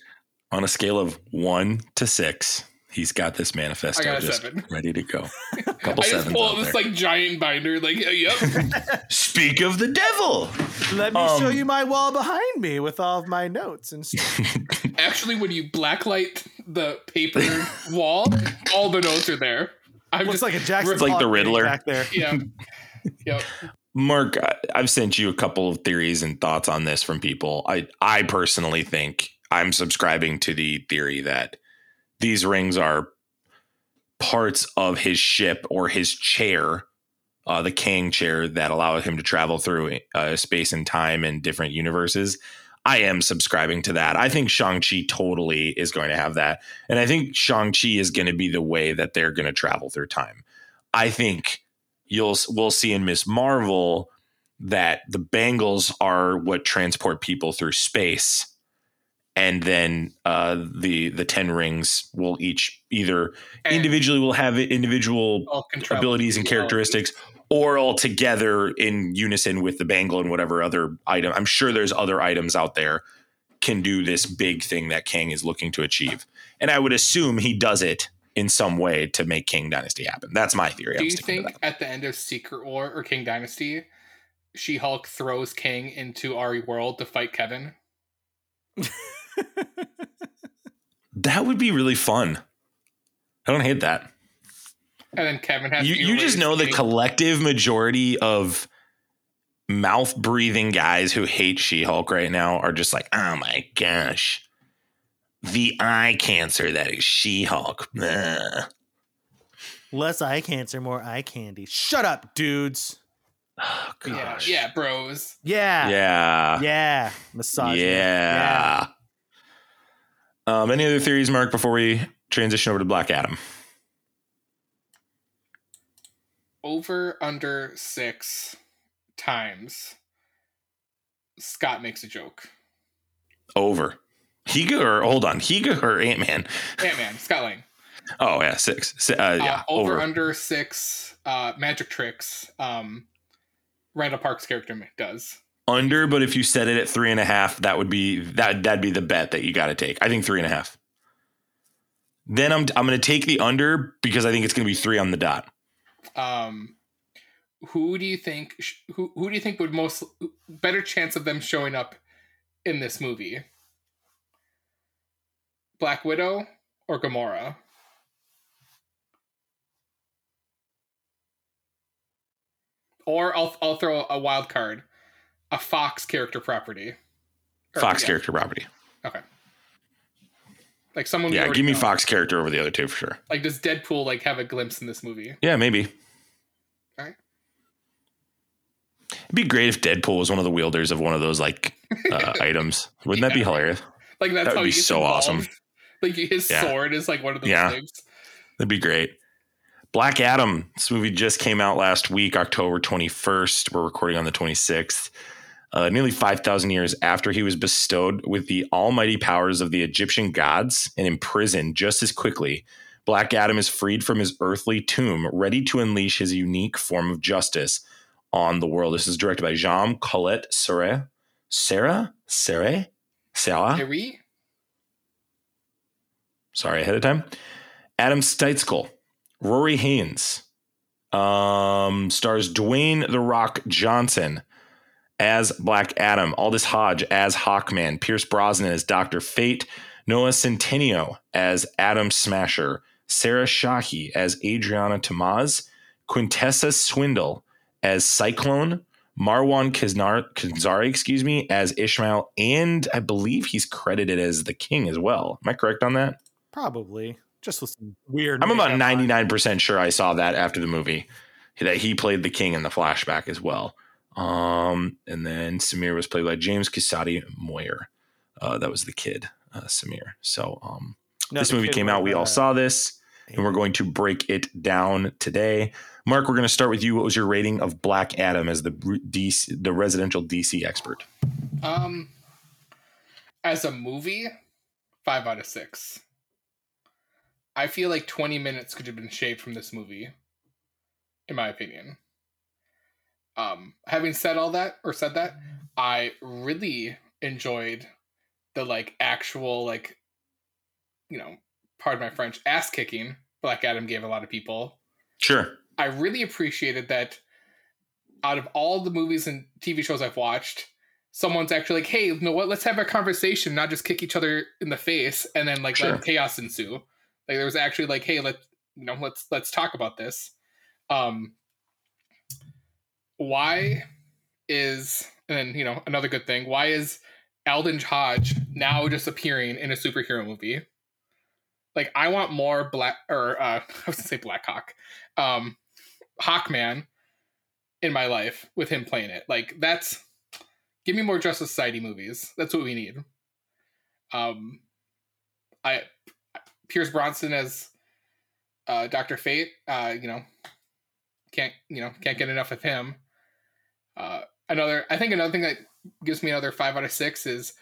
A: On a scale of 1 to 6, he's got this manifesto
B: I got
A: just
B: seven.
A: ready to go. A Couple
B: I just pull
A: out
B: out this
A: there.
B: like giant binder, like yep.
A: Speak of the devil.
C: Let me show
A: Um,
C: you my wall behind me with all of my notes and stuff.
B: Actually, when you blacklight the paper wall, all the notes are there. I'm
C: Looks
B: just
C: like a Jackson
A: It's like the Riddler.
C: back there.
B: yeah, yep.
A: Mark, I- I've sent you a couple of theories and thoughts on this from people. I I personally think I'm subscribing to the theory that these rings are parts of his ship or his chair, uh, the Kang chair that allow him to travel through uh, space and time and different universes. I am subscribing to that. I think Shang-Chi totally is going to have that. And I think Shang-Chi is going to be the way that they're going to travel through time. I think you'll we'll see in Ms. Marvel that the bangles are what transport people through space. And then uh, the the ten rings will each either
B: And
A: individually will have individual
B: all can travel
A: abilities and
B: through
A: characteristics or all together in unison with the bangle and whatever other item. I'm sure there's other items out there can do this big thing that Kang is looking to achieve. And I would assume he does it in some way to make Kang Dynasty happen. That's my theory.
B: Do
A: I'm
B: you think at the end of Secret War or Kang Dynasty, She Hulk throws Kang into Ari World to fight Kevin?
A: that would be really fun. I don't hate that.
B: And then Kevin has
A: You
B: to
A: you just know the
B: King.
A: collective majority of mouth breathing guys who hate She-Hulk right now are just like, "Oh my gosh. the eye cancer that is She-Hulk.
C: Less eye cancer, more eye candy. Shut up, dudes.
A: Oh, gosh.
B: yeah, bros.
C: Yeah.
A: Yeah.
C: Yeah. Massage.
A: Yeah. Um, any other theories, Mark, before we transition over to Black Adam?
B: Over under six times. Scott makes a joke.
A: Over. Higa or hold on, Higa or Ant Man?
B: Ant Man, Scott Lang.
A: Oh yeah, six. Si- Uh, yeah,
B: uh, over,
A: over.
B: under six uh, magic tricks. Um, Randall Park's character does.
A: Under, but if you set it at three and a half, that would be that. That'd be the bet that you got to take. I think three and a half. Then I'm I'm going to take the under because I think it's going to be three on the dot.
B: Um, who do you think? Who who do you think would most better chance of them showing up in this movie? Black Widow or Gamora? Or I'll I'll throw a wild card, a Fox character property. Or-
A: Fox
B: yeah,
A: character property.
B: Okay. Like someone.
A: Yeah, give me
B: know.
A: Fox character over the other two for sure.
B: Like, does Deadpool like have a glimpse in this movie?
A: Yeah, maybe.
B: Alright.
A: It'd be great if Deadpool was one of the wielders of one of those like uh, items. Wouldn't that be hilarious?
B: Like that's
A: That would be so
B: involved.
A: awesome.
B: Like his
A: Yeah.
B: sword is like one of those
A: Yeah.
B: things.
A: That'd be great. Black Adam. This movie just came out last week, October 21st. We're recording on the 26th. Uh, nearly 5,000 years after he was bestowed with the almighty powers of the Egyptian gods and imprisoned just as quickly, Black Adam is freed from his earthly tomb, ready to unleash his unique form of justice on the world. This is directed by Jean Collet-Serra. Sarah? Sarah? Sarah?
B: Harry?
A: sorry ahead of time. Adam Sztykiel, Rory Haines, um, stars Dwayne the Rock Johnson as Black Adam, Aldis Hodge as Hawkman, Pierce Brosnan as Doctor Fate, Noah Centineo as Atom Smasher, Sarah Shahi as Adrianna Tomaz, Quintessa Swindle as Cyclone, Marwan Kiznar- Kizari, excuse me, as Ishmael, and I believe he's credited as the King as well. Am I correct on that?
C: Probably. Just with some weird.
A: I'm about 99% sure I saw that after the movie that he played the king in the flashback as well. Um, and then Samir was played by James Kisati Moyer. Uh, that was the kid, uh, Samir. So um,
C: No,
A: this movie came out. We
C: uh,
A: all saw this, and we're going to break it down today. Mark, we're going to start with you. What was your rating of Black Adam as the DC, the residential DC expert?
B: Um, as a movie, five out of six. I feel like 20 minutes could have been shaved from this movie, in my opinion. Um, having said all that, or said that, I really enjoyed the like actual like, you know, pardon my French, ass kicking Black Adam gave a lot of people.
A: Sure.
B: I really appreciated that out of all the movies and TV shows I've watched, someone's actually like, hey, you know what? Let's have a conversation, not just kick each other in the face and then like
A: Sure.
B: let chaos ensue. Like there was actually like, hey, let you know, let's let's talk about this. Um why is and you know another good thing, why is Alden Hodge now just appearing in a superhero movie? Like I want more black or uh I was gonna say Black Hawk. Um Hawkman in my life with him playing it. Like that's give me more Justice Society movies. That's what we need. Um I Pierce Bronson as uh Dr. Fate, uh, you know, can't you know, can't get enough of him. Uh another I think another thing that gives me another five out of six is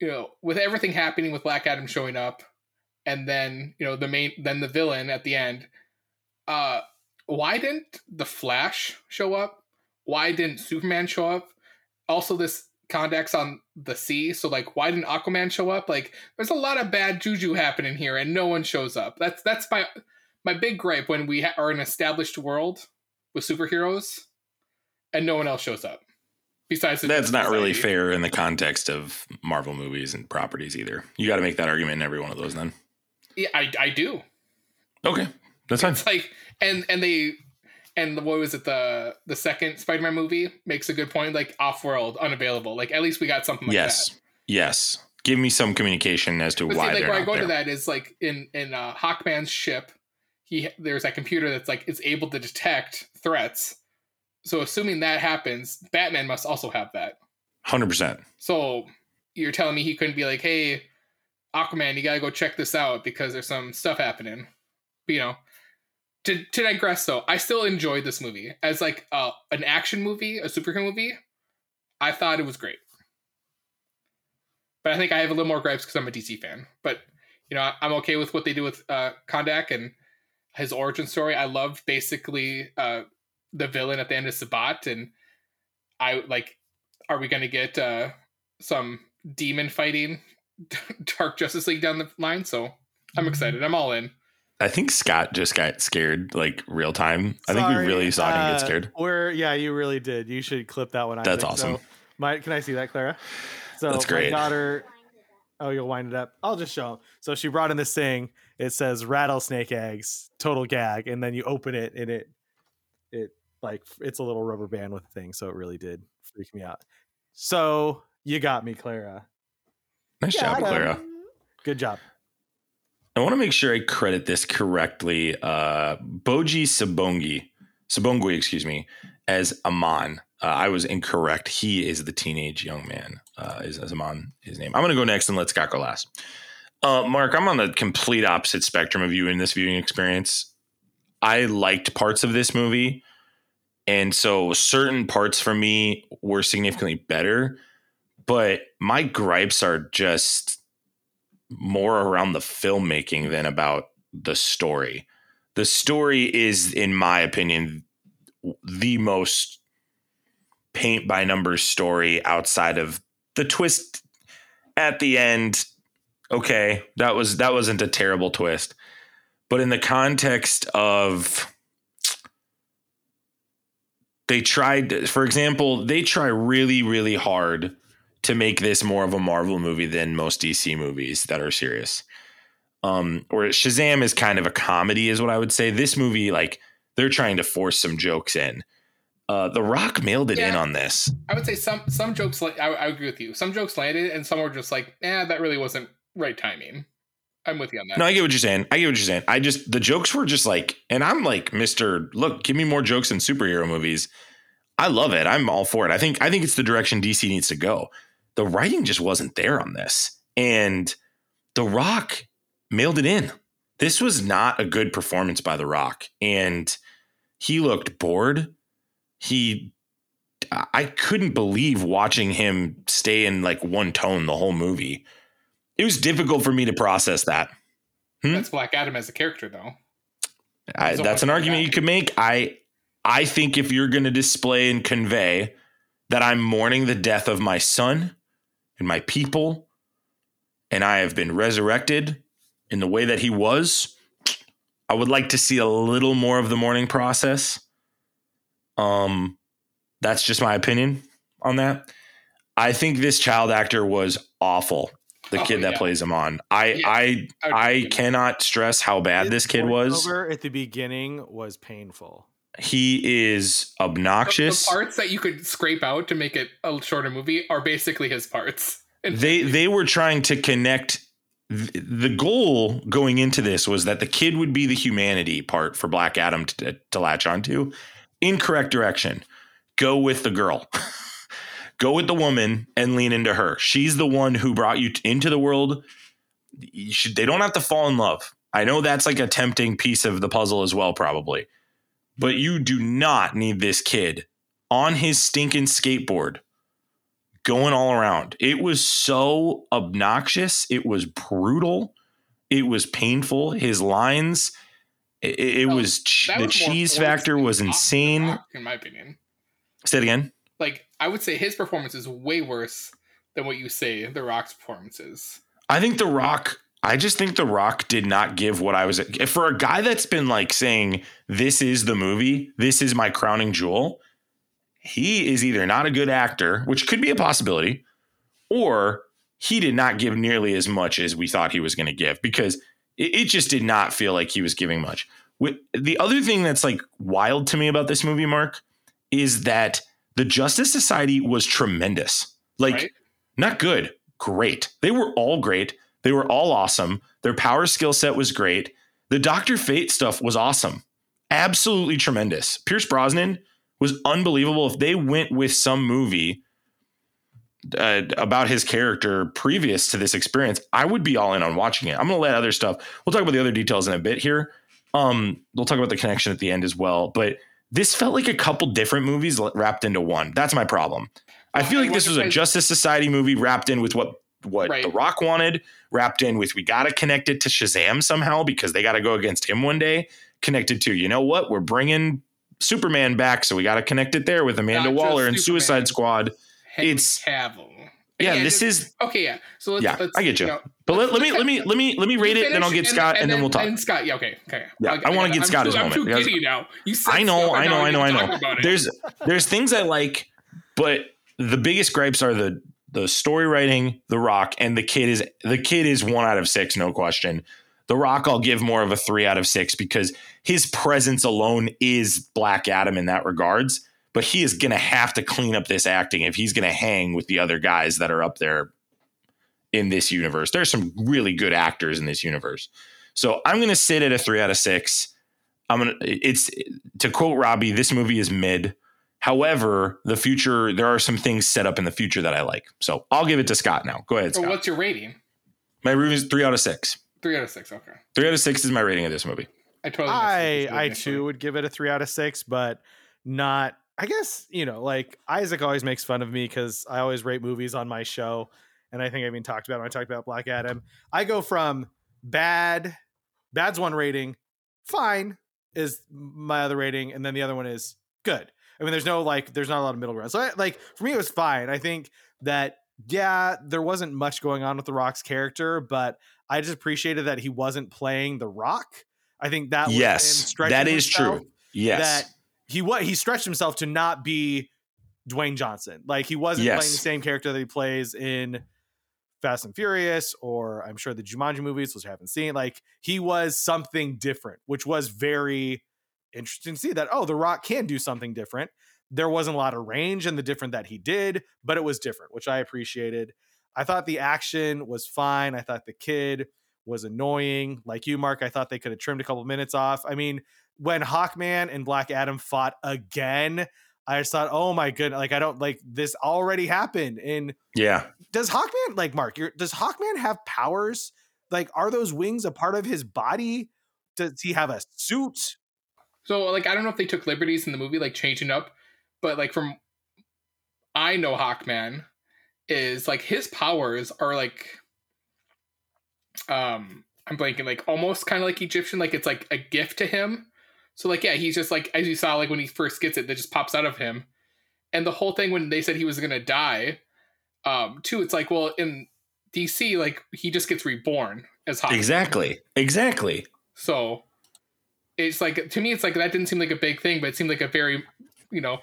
B: you know, with everything happening with Black Adam showing up and then, you know, the main then the villain at the end, uh why didn't the Flash show up? Why didn't Superman show up? Also, this Kahndaq's on the sea, so like, why didn't Aquaman show up? Like, there's a lot of bad juju happening here, and no one shows up. That's that's my my big gripe when we ha- are an established world with superheroes, and no one else shows up. Besides, the
A: That's not really fair in the context of Marvel movies and properties either. You got to make that argument in every one of those then.
B: Yeah, I I do.
A: Okay. That's fine.
B: It's like and and they and the, what was it the the second Spider-Man movie makes a good point like off-world unavailable like at least we got something like
A: yes.
B: that
A: Yes. give me some communication as to
B: But
A: why
B: see, like
A: they're
B: where I go
A: there.
B: to that is like in in uh, Hawkman's ship, he there's that computer that's like is able to detect threats. So assuming that happens, Batman must also have that.
A: Hundred percent.
B: So you're telling me he couldn't be like, hey, Aquaman, you gotta go check this out because there's some stuff happening. You know. To, to digress though, I still enjoyed this movie as like uh, an action movie, a superhero movie. I thought it was great, but I think I have a little more gripes because I'm a DC fan. But you know, I'm okay with what they do with uh, Kahndaq and his origin story. I loved basically uh, the villain at the end of Sabbac, and I like. Are we going to get uh, some demon fighting Dark Justice League down the line? So I'm excited. I'm all in.
A: I think Scott just got scared like real time. I think we really saw him
C: uh,
A: get scared.
C: We're yeah, you really did. You should clip that one. I
A: That's
C: think.
A: awesome.
C: So, my, can I see that, Clara? So
A: That's
C: My
A: great.
C: daughter. Oh, you'll wind it up. I'll just show. 'em. So she brought in this thing. It says rattlesnake eggs, total gag, and then you open it and it, it like it's a little rubber band with a thing. So it really did freak me out. So you got me, Clara.
A: Nice
C: Yeah,
A: job,
C: I.
A: Clara.
C: Good job.
A: I want to make sure I credit this correctly. Uh, Bodhi Sabongi, Sabongui, excuse me, as Amon. Uh, I was incorrect. He is the teenage young man. Uh, is, is Amon his name? I'm going to go next and let Scott go last. Uh, Mark, I'm on the complete opposite spectrum of you in this viewing experience. I liked parts of this movie, and so certain parts for me were significantly better. But my gripes are just more around the filmmaking than about the story. The story is, in my opinion, the most paint by numbers story outside of the twist at the end. Okay, that was that wasn't a terrible twist, but in the context of they tried, for example, they try really, really hard to make this more of a Marvel movie than most DC movies that are serious. Um, or Shazam is kind of a comedy, is what I would say. This movie, like, they're trying to force some jokes in. Uh, the Rock mailed it in on this.
B: I would say some some jokes like I, I agree with you. Some jokes landed, and some were just like, eh, that really wasn't right timing. I'm with you on that.
A: No, I get what you're saying. I get what you're saying. I just the jokes were just like, and I'm like, Mister, look, give me more jokes in superhero movies. I love it. I'm all for it. I think I think it's the direction DC needs to go. The writing just wasn't there on this, and The Rock mailed it in. This was not a good performance by The Rock, and he looked bored. He, I couldn't believe watching him stay in like one tone the whole movie. It was difficult for me to process that.
B: That's Black Adam as a character, though.
A: I, that's an argument you could make. I I think if you're going to display and convey that I'm mourning the death of my son and my people, and I have been resurrected in the way that he was, I would like to see a little more of the mourning process. Um, that's just my opinion on that. I think this child actor was awful. The
B: Oh,
A: kid that
B: yeah.
A: plays him on. I
B: Yeah,
A: I
B: I
A: I
B: agree.
A: cannot stress how bad
C: His
A: this kid was.
C: voiceover at the beginning was painful.
A: He is obnoxious.
B: The parts that you could scrape out to make it a shorter movie are basically his parts.
A: They they were trying to connect. th- The goal going into this was that the kid would be the humanity part for Black Adam to, to latch onto. Incorrect direction. Go with the girl. Go with the woman and lean into her. She's the one who brought you into the world. You should, they don't have to fall in love. I know that's like a tempting piece of the puzzle as well, probably. But you do not need this kid on his stinking skateboard going all around. It was so obnoxious. It was brutal. It was painful. His lines, it, it
B: Oh,
A: was the
B: was
A: cheese factor was insane.
B: Rock, in my opinion.
A: Say it again.
B: Like I would say his performance is way worse than what you say The Rock's performance is.
A: I think The Rock. I just think The Rock did not give what I was for a guy that's been like saying this is the movie, this is my crowning jewel. He is either not a good actor, which could be a possibility, or he did not give nearly as much as we thought he was going to give because it, it just did not feel like he was giving much. With, the other thing that's like wild to me about this movie, Mark, is that the Justice Society was tremendous. Like
B: Right.
A: not good, great. They were all great. They were all awesome. Their power skill set was great. The Doctor Fate stuff was awesome. Absolutely tremendous. Pierce Brosnan was unbelievable. If they went with some movie uh, about his character previous to this experience, I would be all in on watching it. I'm going to let other stuff. We'll talk about the other details in a bit here. Um, we'll talk about the connection at the end as well. But this felt like a couple different movies wrapped into one. That's my problem. I feel like this was a Justice Society movie wrapped in with what what
B: Right.
A: The Rock wanted, wrapped in with we got to connect it to Shazam somehow because they got to go against him one day. Connected to you know what we're bringing Superman back, so we got to connect it there with Amanda
B: Not
A: Waller and
B: Superman.
A: Suicide Squad.
B: Henry
A: It's-
B: Cavill.
A: Yeah,
B: Again,
A: this
B: just-
A: is
B: okay. Yeah, so let's,
A: yeah,
B: let's,
A: I get you.
B: know,
A: but let,
B: let's-
A: me
B: let's
A: me let me let me rate
B: You
A: it, then I'll get Scott, and, then we'll talk.
B: And Scott, yeah, okay, okay.
A: Yeah, I wanna get
B: I'm
A: Scott
B: too,
A: his
B: I'm
A: moment,
B: too giddy now. You
A: I know, I know, I know, I know.
B: talk about it.
A: There's there's things I like, but the biggest gripes are the the story writing, The Rock, and the kid is the kid is one out of six, no question. The Rock, I'll give more of a three out of six because his presence alone is Black Adam in that regards. But he is going to have to clean up this acting if he's going to hang with the other guys that are up there in this universe. There's some really good actors in this universe. So I'm going to sit at a three out of six. I'm going to, it's to quote Robbie, this movie is mid. However, the future, there are some things set up in the future that I like. So I'll give it to Scott now. Go ahead,
B: So
A: Scott.
B: what's your rating?
A: My review is three out of six.
B: Three out of six. Okay.
A: Three out of six is my rating of this movie.
B: I totally.
C: I I too would give it a three out of six, but not. I guess you know, like Isaac always makes fun of me because I always rate movies on my show, and I think I even talked about it when I talked about Black Adam. I go from bad, bad's one rating, fine is my other rating, and then the other one is good. I mean, there's no like, there's not a lot of middle ground. So I, like for me, it was fine. I think that yeah, there wasn't much going on with the Rock's character, but I just appreciated that he wasn't playing the Rock. I think that
A: Yes, that is
C: himself,
A: true. Yes.
C: That he what he stretched himself to not be Dwayne Johnson. Like he wasn't
A: Yes.
C: playing the same character that he plays in Fast and Furious or I'm sure the Jumanji movies, which I haven't seen. Like he was something different, which was very interesting to see that oh, The Rock can do something different. There wasn't a lot of range in the different that he did, but it was different, which I appreciated. I thought the action was fine. I thought the kid was annoying. Like you, Mark, I thought they could have trimmed a couple minutes off. I mean, when Hawkman and Black Adam fought again, I just thought, oh my goodness, like I don't like this already happened. And
A: yeah.
C: does Hawkman like Mark? You're, does Hawkman have powers? Like, are those wings a part of his body? Does he have a suit?
B: So like I don't know if they took liberties in the movie, like changing up, but like from I know Hawkman is like his powers are like um I'm blanking like almost kind of like Egyptian, like it's like a gift to him. So like yeah, he's just like as you saw like when he first gets it, that just pops out of him. And the whole thing when they said he was gonna die, um, too, it's like well in DC like he just gets reborn as Hawkman.
A: Exactly. Exactly.
B: So it's like to me, it's like that didn't seem like a big thing, but it seemed like a very, you know,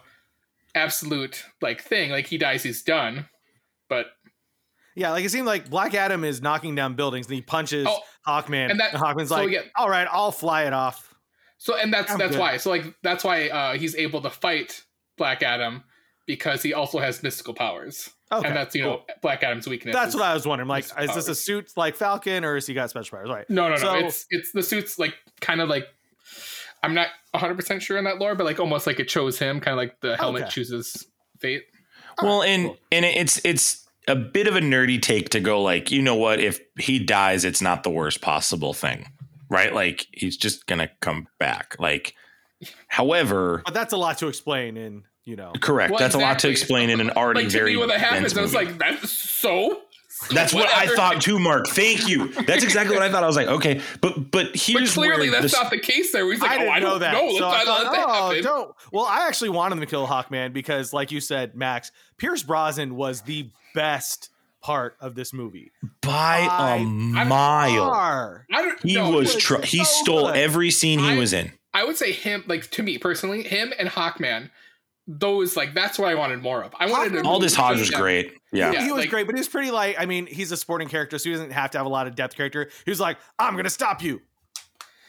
B: absolute like thing. Like he dies, he's done. But
C: Yeah, like it seemed like Black Adam is knocking down buildings and he punches
B: Oh,
C: Hawkman,
B: and
C: and,
B: that-
C: Hawkman's
B: so
C: like,
B: yeah.
C: "All right, I'll fly it off."
B: So and that's
C: I'm
B: that's
C: good.
B: why. So like that's why uh, he's able to fight Black Adam because he also has mystical powers,
C: Okay,
B: and that's you know Black Adam's weakness.
C: That's what I was wondering. Like, is this a suit like Falcon, or is he got special powers? Right.
B: No, no, no. It's it's the suits like kind of like I'm not 100 percent sure in that lore, but like almost like it chose him, kind of like the helmet
C: Okay.
B: chooses fate.
A: Well, and and it's it's a bit of a nerdy take to go like, you know what? If he dies, it's not the worst possible thing, right? Like he's just gonna come back. Like, however,
C: But that's a lot to explain in, you know.
A: correct.
B: Well,
A: That's a lot to explain in an already
B: like to
A: very
B: me when that happens, I was
A: movie.
B: like, that's so.
A: That's what I thought too, Mark. Thank you. That's exactly what I thought. I was like, okay, but but
B: But
A: here's
B: clearly,
A: where
B: that's
A: the-
B: not the case. There, where he's like,
C: I
B: "Oh, I
C: know
B: don't
C: that.
B: know. Let's
C: so I
B: not
C: thought,
B: let that
C: oh,
B: happen."
C: don't. Well, I actually wanted them to kill Hawkman because, like you said, Max, Pierce Brosnan was the best part of this movie.
A: by
C: I-
A: a
B: I'm-
A: mile.
C: Far.
B: I don't.
A: He
B: no,
A: was
C: was
A: tr- he stole
C: good.
A: every scene he
B: I-
A: was in.
B: I would say him, like to me personally, him and Hawkman. Those like that's what I wanted more of. I wanted
C: Hawkman-
B: to
A: Aldis Hodge was
B: Yeah.
A: great. Yeah.
B: Yeah.
C: he was
B: like-
C: great, but he was pretty like. I mean, he's a sporting character, so he doesn't have to have a lot of depth character. He was like, "I'm gonna stop you.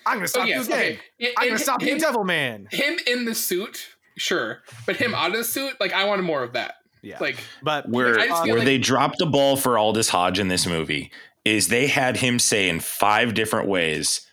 C: I'm gonna
B: Oh
C: stop
B: yes,
C: you again.
B: okay. Yeah,
C: I'm
B: and
C: gonna stop you,
B: him,
C: Devil Man."
B: him in the suit, sure, but him out of the suit, like I wanted more of that.
C: Yeah.
B: Like,
C: but
A: where
B: I
A: where
B: like-
A: they dropped the ball for Aldis Hodge in this movie is they had him say in five different ways,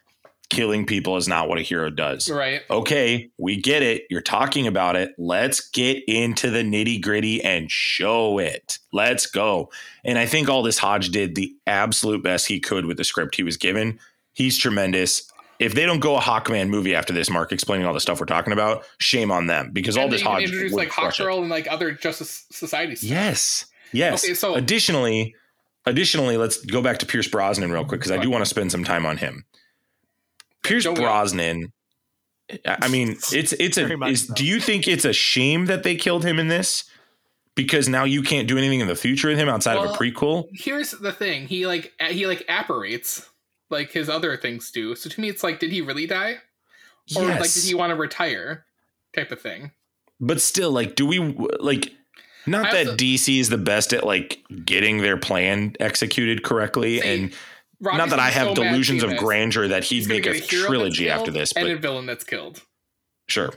A: killing people is not what a hero does.
B: right?
A: Okay, we get it. You're talking about it. Let's get into the nitty gritty and show it. Let's go. And I think Aldis Hodge did the absolute best he could with the script he was given. He's tremendous. If they don't go a Hawkman movie after this, Mark, explaining all the stuff we're talking about, shame on them because
B: And
A: Aldis
B: they even
A: Hodge
B: introduced
A: would
B: like Hawk
A: crush it.
B: Girl and like other Justice Society stuff.
A: Yes. Yes.
B: Okay, so-
A: additionally, additionally, let's go back to Pierce Brosnan real quick because I do want to spend some time on him. Pierce
B: Don't?
A: Brosnan. I I mean, it's it's
C: Very
A: a.
C: much
A: Is,
C: so.
A: do you think it's a shame that they killed him in this? Because now you can't do anything in the future with him outside of a prequel.
B: Here's the thing: he like he like apparates like his other things do. So to me, it's like, did he really die, or like did he want to retire, type of thing.
A: but still, like, do we like? Not
B: I
A: that
B: also-
A: DC is the best at like getting their plan executed correctly,
B: See,
A: and
B: Robbie's
A: not that I have
B: so
A: delusions of grandeur that he'd make a
B: that's
A: trilogy after this.
B: and
A: But
B: a villain that's killed.
A: sure,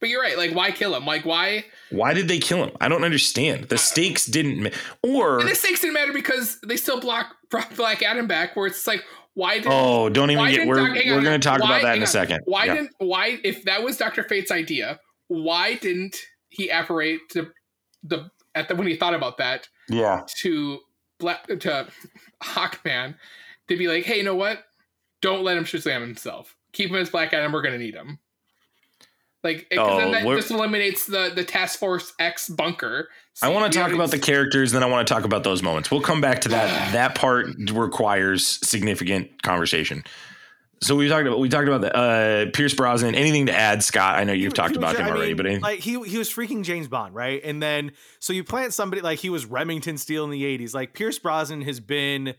B: But you're right. Like, why kill him? Like, why?
A: Why did they kill him? I don't understand. The uh, stakes didn't, ma- or
B: And the stakes didn't matter because they still block brought Black Adam back. Where it's like, why did?
A: oh, don't even get. We're
B: Doc-
A: we're going to talk
B: why-
A: about that in a second.
B: Why
A: Yeah.
B: didn't? Why if that was Doctor Fate's idea? Why didn't he apparate to the at the when he thought about that
A: Yeah.
B: to Black to Hawkman to be like, hey, you know what? Don't let him Shazam himself. Keep him as Black Adam. We're gonna need him. Like, 'cause
A: Oh,
B: then that just eliminates the the Task Force X bunker.
A: I want to talk
B: know,
A: about the
B: it's-
A: characters, then I want to talk about those moments. We'll come back to that. that part requires significant conversation. So we talked about we talked about the uh, Pierce Brosnan. Anything to add, Scott? I know you've
C: He-
A: talked
C: he was
A: about
C: ju-
A: him
C: I
A: already,
C: mean,
A: but any-
C: like he he was freaking James Bond, right? And then so you plant somebody like he was Remington Steele in the '80s. Like Pierce Brosnan has been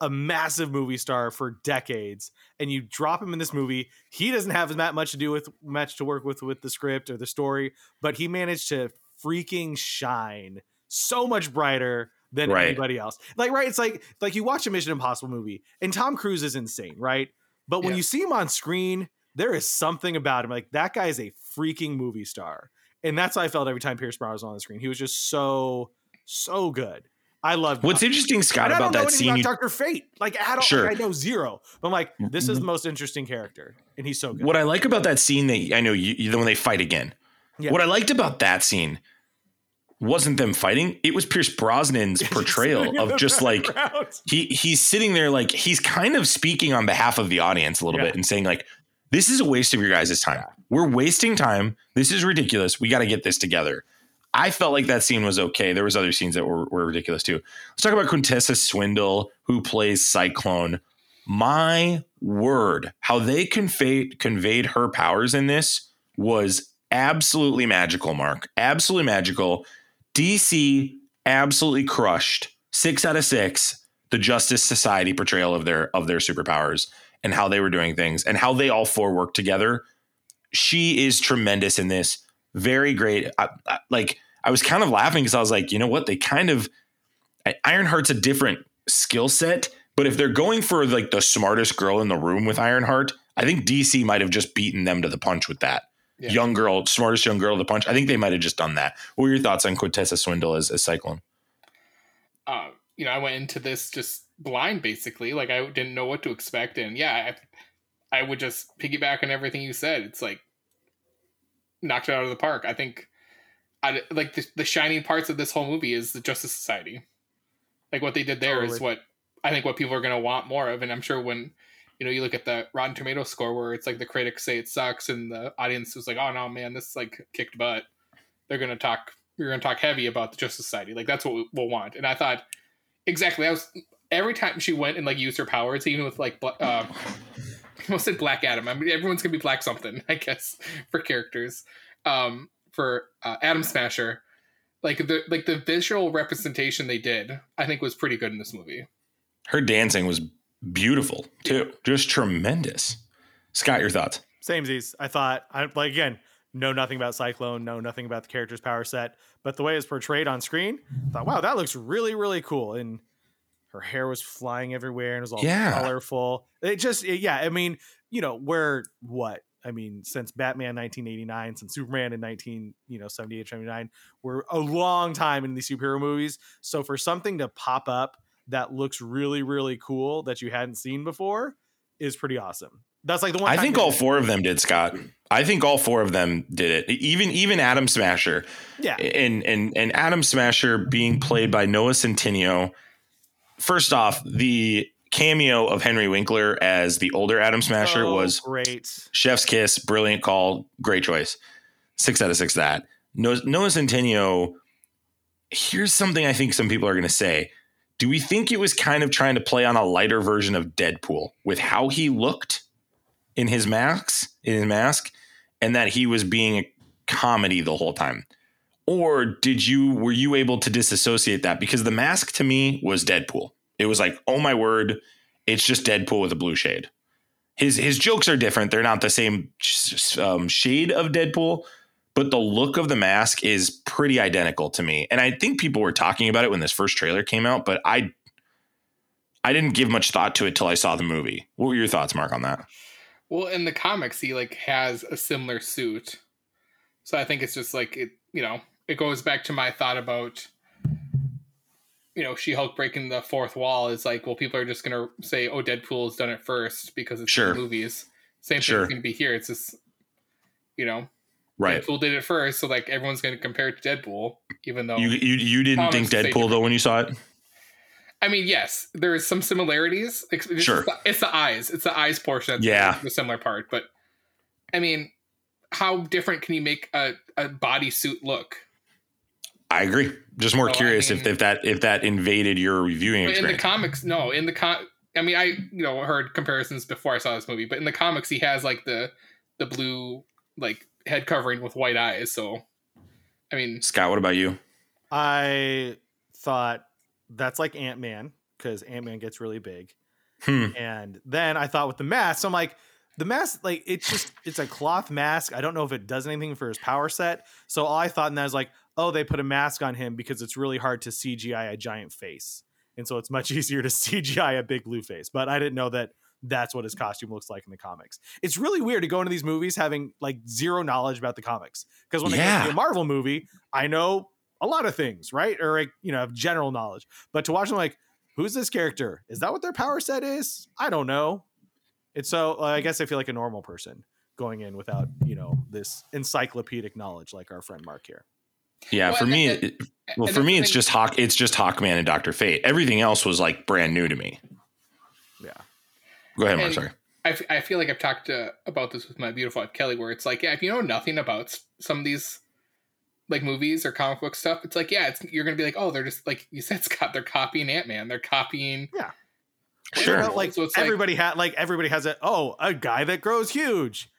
C: a massive movie star for decades, and you drop him in this movie. He doesn't have that much to do with much to work with with the script or the story, but he managed to freaking shine so much brighter than
A: Right.
C: anybody else. Like right, it's like like you watch a Mission Impossible movie, and Tom Cruise is insane, right? But when
B: Yeah.
C: you see him on screen, there is something about him. Like that guy is a freaking movie star. And that's how I felt every time Pierce Brosnan was on the screen. He was just so, so good. I love
A: what's interesting, Scott, about that scene?
C: About Doctor Fate. Like at all.
A: Sure.
C: Like, I know zero. But I'm like, mm-hmm. this is the most interesting character. And he's so good.
A: what I like about that scene that I know you, you when they fight again.
C: Yeah.
A: What I liked about that scene wasn't them fighting; it was Pierce Brosnan's portrayal of just like he he's sitting there like he's kind of speaking on behalf of the audience a little
C: Yeah.
A: bit and saying like this is a waste of your guys' time. We're wasting time. This is ridiculous. We got to get this together. I felt like that scene was okay. There was other scenes that were, were ridiculous too. Let's talk about Quintessa Swindle, who plays Cyclone. My word, how they conveyed conveyed her powers in this was absolutely magical, Mark. Absolutely magical. DC absolutely crushed. Six out of six. The Justice Society portrayal of their of their superpowers and how they were doing things and how they all four work together. She is tremendous in this. Very great. I, I, like I was kind of laughing because I was like, you know what? They kind of Ironheart's a different skill set, but if they're going for like the smartest girl in the room with Ironheart, I think DC might have just beaten them to the punch with that.
B: Yeah.
A: Young girl, smartest young girl to the punch. I think they might have just done that. What were your thoughts on Quintessa Swindle as, as Cyclone?
B: uh, you know, I went into this just blind, basically. Like I didn't know what to expect, and yeah, I, I would just piggyback on everything you said. It's like knocked it out of the park. I think, I like the, the shining parts of this whole movie is the Justice Society. Like what they did there is
C: Totally.
B: what I think what people are going to want more of, and I'm sure when you know you look at the Rotten Tomato score where it's like the critics say it sucks and the audience is like, oh no man, this like kicked butt. They're going to talk. We're going to talk heavy about the Justice Society. Like that's what we- we'll want. And I thought exactly. I was every time she went and like used her powers, even with like uh, I almost said Black Adam. I mean, everyone's gonna be Black something, I guess, for characters. Um, for uh, Atom Smasher, like the like the visual representation they did, I think was pretty good in this movie.
A: Her dancing was beautiful too, just tremendous. Scott, your thoughts?
C: Same Z's. I thought I like again, know nothing about Cyclone, know nothing about the character's power set, but the way it's portrayed on screen, I thought, wow, that looks really, really cool. And her hair was flying everywhere and it was all
A: Yeah.
C: colorful. It just it- yeah, I mean, you know, we're what, I mean, since Batman 1989, since Superman in 19, you know, 78, 79, we're a long time in these superhero movies. So for something to pop up that looks really, really cool that you hadn't seen before is pretty awesome. That's like the one.
A: I think all four of them did, Scott. I think all four of them did it. Even even Atom Smasher.
C: Yeah.
A: And and and Atom Smasher being played by Noah Centineo. First off, the cameo of Henry Winkler as the older Atom Smasher
C: Oh,
A: was
C: great.
A: Chef's kiss, brilliant call, great choice. Six out of six. That Noah, Noah Centineo. Here's something I think some people are going to say. Do we think it was kind of trying to play on a lighter version of Deadpool with how he looked in his masks, in his mask, and that he was being a comedy the whole time? Or did you were you able to disassociate that because the mask to me was Deadpool. It was like, "Oh my word, it's just Deadpool with a blue shade." his his jokes are different. They're not the same um, shade of Deadpool, but the look of the mask is pretty identical to me. And I think people were talking about it when this first trailer came out, but I I didn't give much thought to it till I saw the movie. What were your thoughts, Mark, on that?
B: Well, in the comics, he like has a similar suit, so I think it's just like it. You know, it goes back to my thought about, you know, She Hulk breaking the fourth wall. Is like, well, people are just gonna say, "Oh, Deadpool's done it first because it's
A: Sure.
B: the movies." Same
A: Sure.
B: thing's gonna be here. It's just, you know,
A: Right.
B: Deadpool did it first, so like everyone's gonna compare it to Deadpool, even though
A: You you you didn't think Deadpool though when you saw it?
B: I mean, yes, there's some similarities. It's, it's
A: Sure.
B: the, it's the eyes. It's the eyes portion. That's
A: Yeah.
B: the similar part. But I mean, how different can you make a, a bodysuit look?
A: I agree. Just more
B: So,
A: curious if,
B: mean-
A: if that if that invaded your viewing
B: But in the
A: experience.
B: comics, no. In the con, I mean, I you know heard comparisons before I saw this movie, but in the comics, he has like the the blue like head covering with white eyes. So, I mean,
A: Scott, what about you?
C: I thought that's like Ant Man because Ant Man gets really big.
A: Hmm.
C: And then I thought with the mask, so I'm like, the mask, like it's just it's a cloth mask. I don't know if it does anything for his power set. So all I thought in that is like, oh, they put a mask on him because it's really hard to CGI a giant face. And so it's much easier to CGI a big blue face. But I didn't know that that's what his costume looks like in the comics. It's really weird to go into these movies having like zero knowledge about the comics. Because when I go to a Marvel movie, I know a lot of things, right? Or like, you know, have general knowledge. But to watch them like, who's this character? Is that what their power set is? I don't know. It's so uh, I guess I feel like a normal person going in without, you know, this encyclopedic knowledge like our friend Mark here.
A: Yeah,
B: Well,
A: for me,
B: that-
A: it, well, for me, it's just Hawk. It's just Hawkman and Doctor Fate. Everything else was like brand new to me.
C: Yeah.
A: Go ahead, Mark.
B: And-
A: Sorry.
B: I, f- I feel like I've talked uh, about this with my beautiful wife Kelly, where it's like, yeah, if you know nothing about some of these like movies or comic book stuff, it's like, yeah, it's, you're gonna be like, oh, they're just like you said, Scott, they're copying Ant Man, they're copying, Yeah.
A: Sure.
C: But, like
B: So it's like-
C: everybody had like everybody has a oh, a guy that grows huge.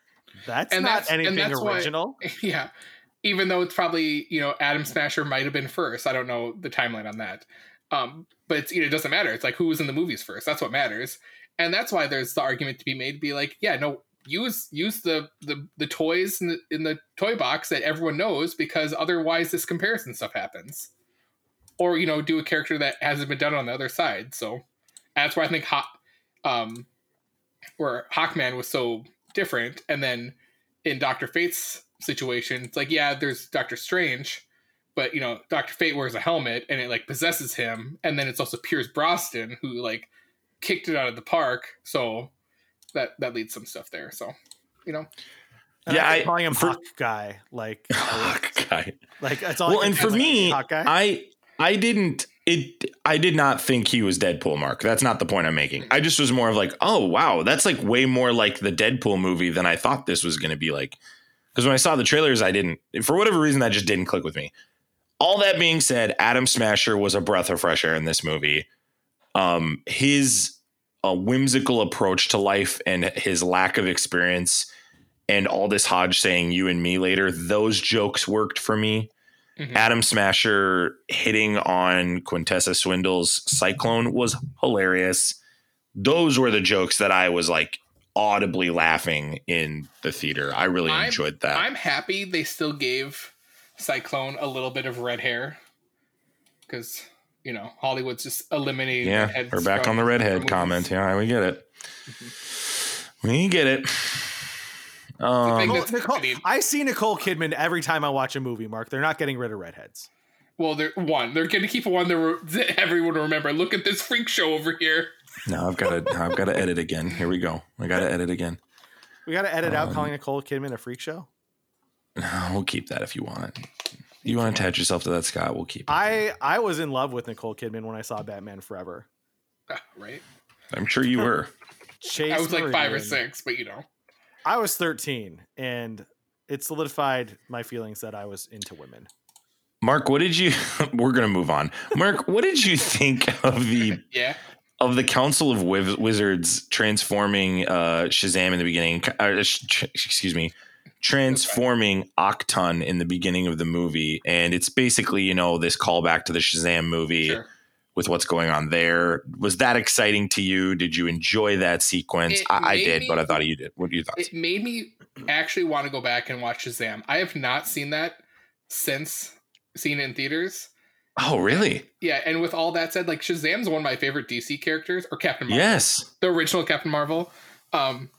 C: That's
B: And
C: not
B: that's- and
C: anything
B: that's why-
C: original.
B: yeah. Even though it's probably you know Atom Smasher might have been first, I don't know the timeline on that. Um, but you know, it doesn't matter. It's like who was in the movies first. That's what matters, and that's why there's the argument to be made. Be like, yeah, no, use use the the, the toys in the, in the toy box that everyone knows because otherwise this comparison stuff happens. Or you know, do a character that hasn't been done on the other side. So that's why I think Hot, um, where Hawkman was so different, and then in Doctor Fate's situation, it's like yeah, there's Doctor Strange, but you know Doctor Fate wears a helmet and it like possesses him, and then it's also Pierce Brosnan who like kicked it out of the park. So that that leads some stuff there. So you know,
C: And
A: Yeah,
C: I keep
A: I-
C: calling him
A: for-
C: Hawk guy. Like, I-
A: Hawkeye.
C: like that's all.
A: Well, and for
C: like,
A: me,
C: Hawkeye.
A: I I didn't it. I did not think he was Deadpool. Mark, that's not the point I'm making. I just was more of like, oh wow, that's like way more like the Deadpool movie than I thought this was going to be like. Because when I saw the trailers, I didn't. For whatever reason, that just didn't click with me. All that being said, Atom Smasher was a breath of fresh air in this movie. Um, his uh, whimsical approach to life and his lack of experience, and all this Hodge saying "you and me" later, those jokes worked for me.
B: Mhm.
A: Atom Smasher hitting on Quintessa Swindle's Cyclone was hilarious. Those were the jokes that I was like audibly laughing in the theater. I really
B: I'm-
A: enjoyed that.
B: I'm happy they still gave Cyclone a little bit of red hair because you know Hollywood's just eliminating.
A: yeah,
B: redheads
A: we're back on the redhead comment. Yeah, we get it. We get it. Um,
C: Nicole, Nicole- I see Nicole Kidman every time I watch a movie. Mark, they're not getting rid of redheads.
B: Well, they're one. They're going to keep one that that everyone will remember. Look at this freak show over here.
A: No, I've got to. I've got to edit again. Here we go. I got to edit again.
C: We got to edit out
A: Um,
C: calling Nicole Kidman a freak show.
A: No, we'll keep that if you want. You want to attach yourself to that, Scott? We'll keep. It.
C: I I was in love with Nicole Kidman when I saw Batman Forever.
B: Ah, Right?
A: I'm sure you were.
C: Chase
B: I was like five or six, but you know.
C: I was 13, and it solidified my feelings that I was into women.
A: Mark, what did you? We're gonna move on. Mark, what did you think of the
B: Yeah.
A: Of the Council of Wiz- Wizards transforming uh, Shazam in the beginning? Uh, sh- excuse me, transforming Octon in the beginning of the movie, and it's basically you know this callback to the Shazam movie
B: Sure.
A: with what's going on there. Was that exciting to you? Did you enjoy that sequence? I, I did,
B: me-
A: but I thought you did. What do you thought?
B: It made me actually want to go back and watch Shazam. I have not seen that since seen in theaters.
A: Oh, really?
B: Yeah, and with all that said, like Shazam's one of my favorite DC characters, or Captain Marvel,
A: Yes.
B: the original Captain Marvel. Um,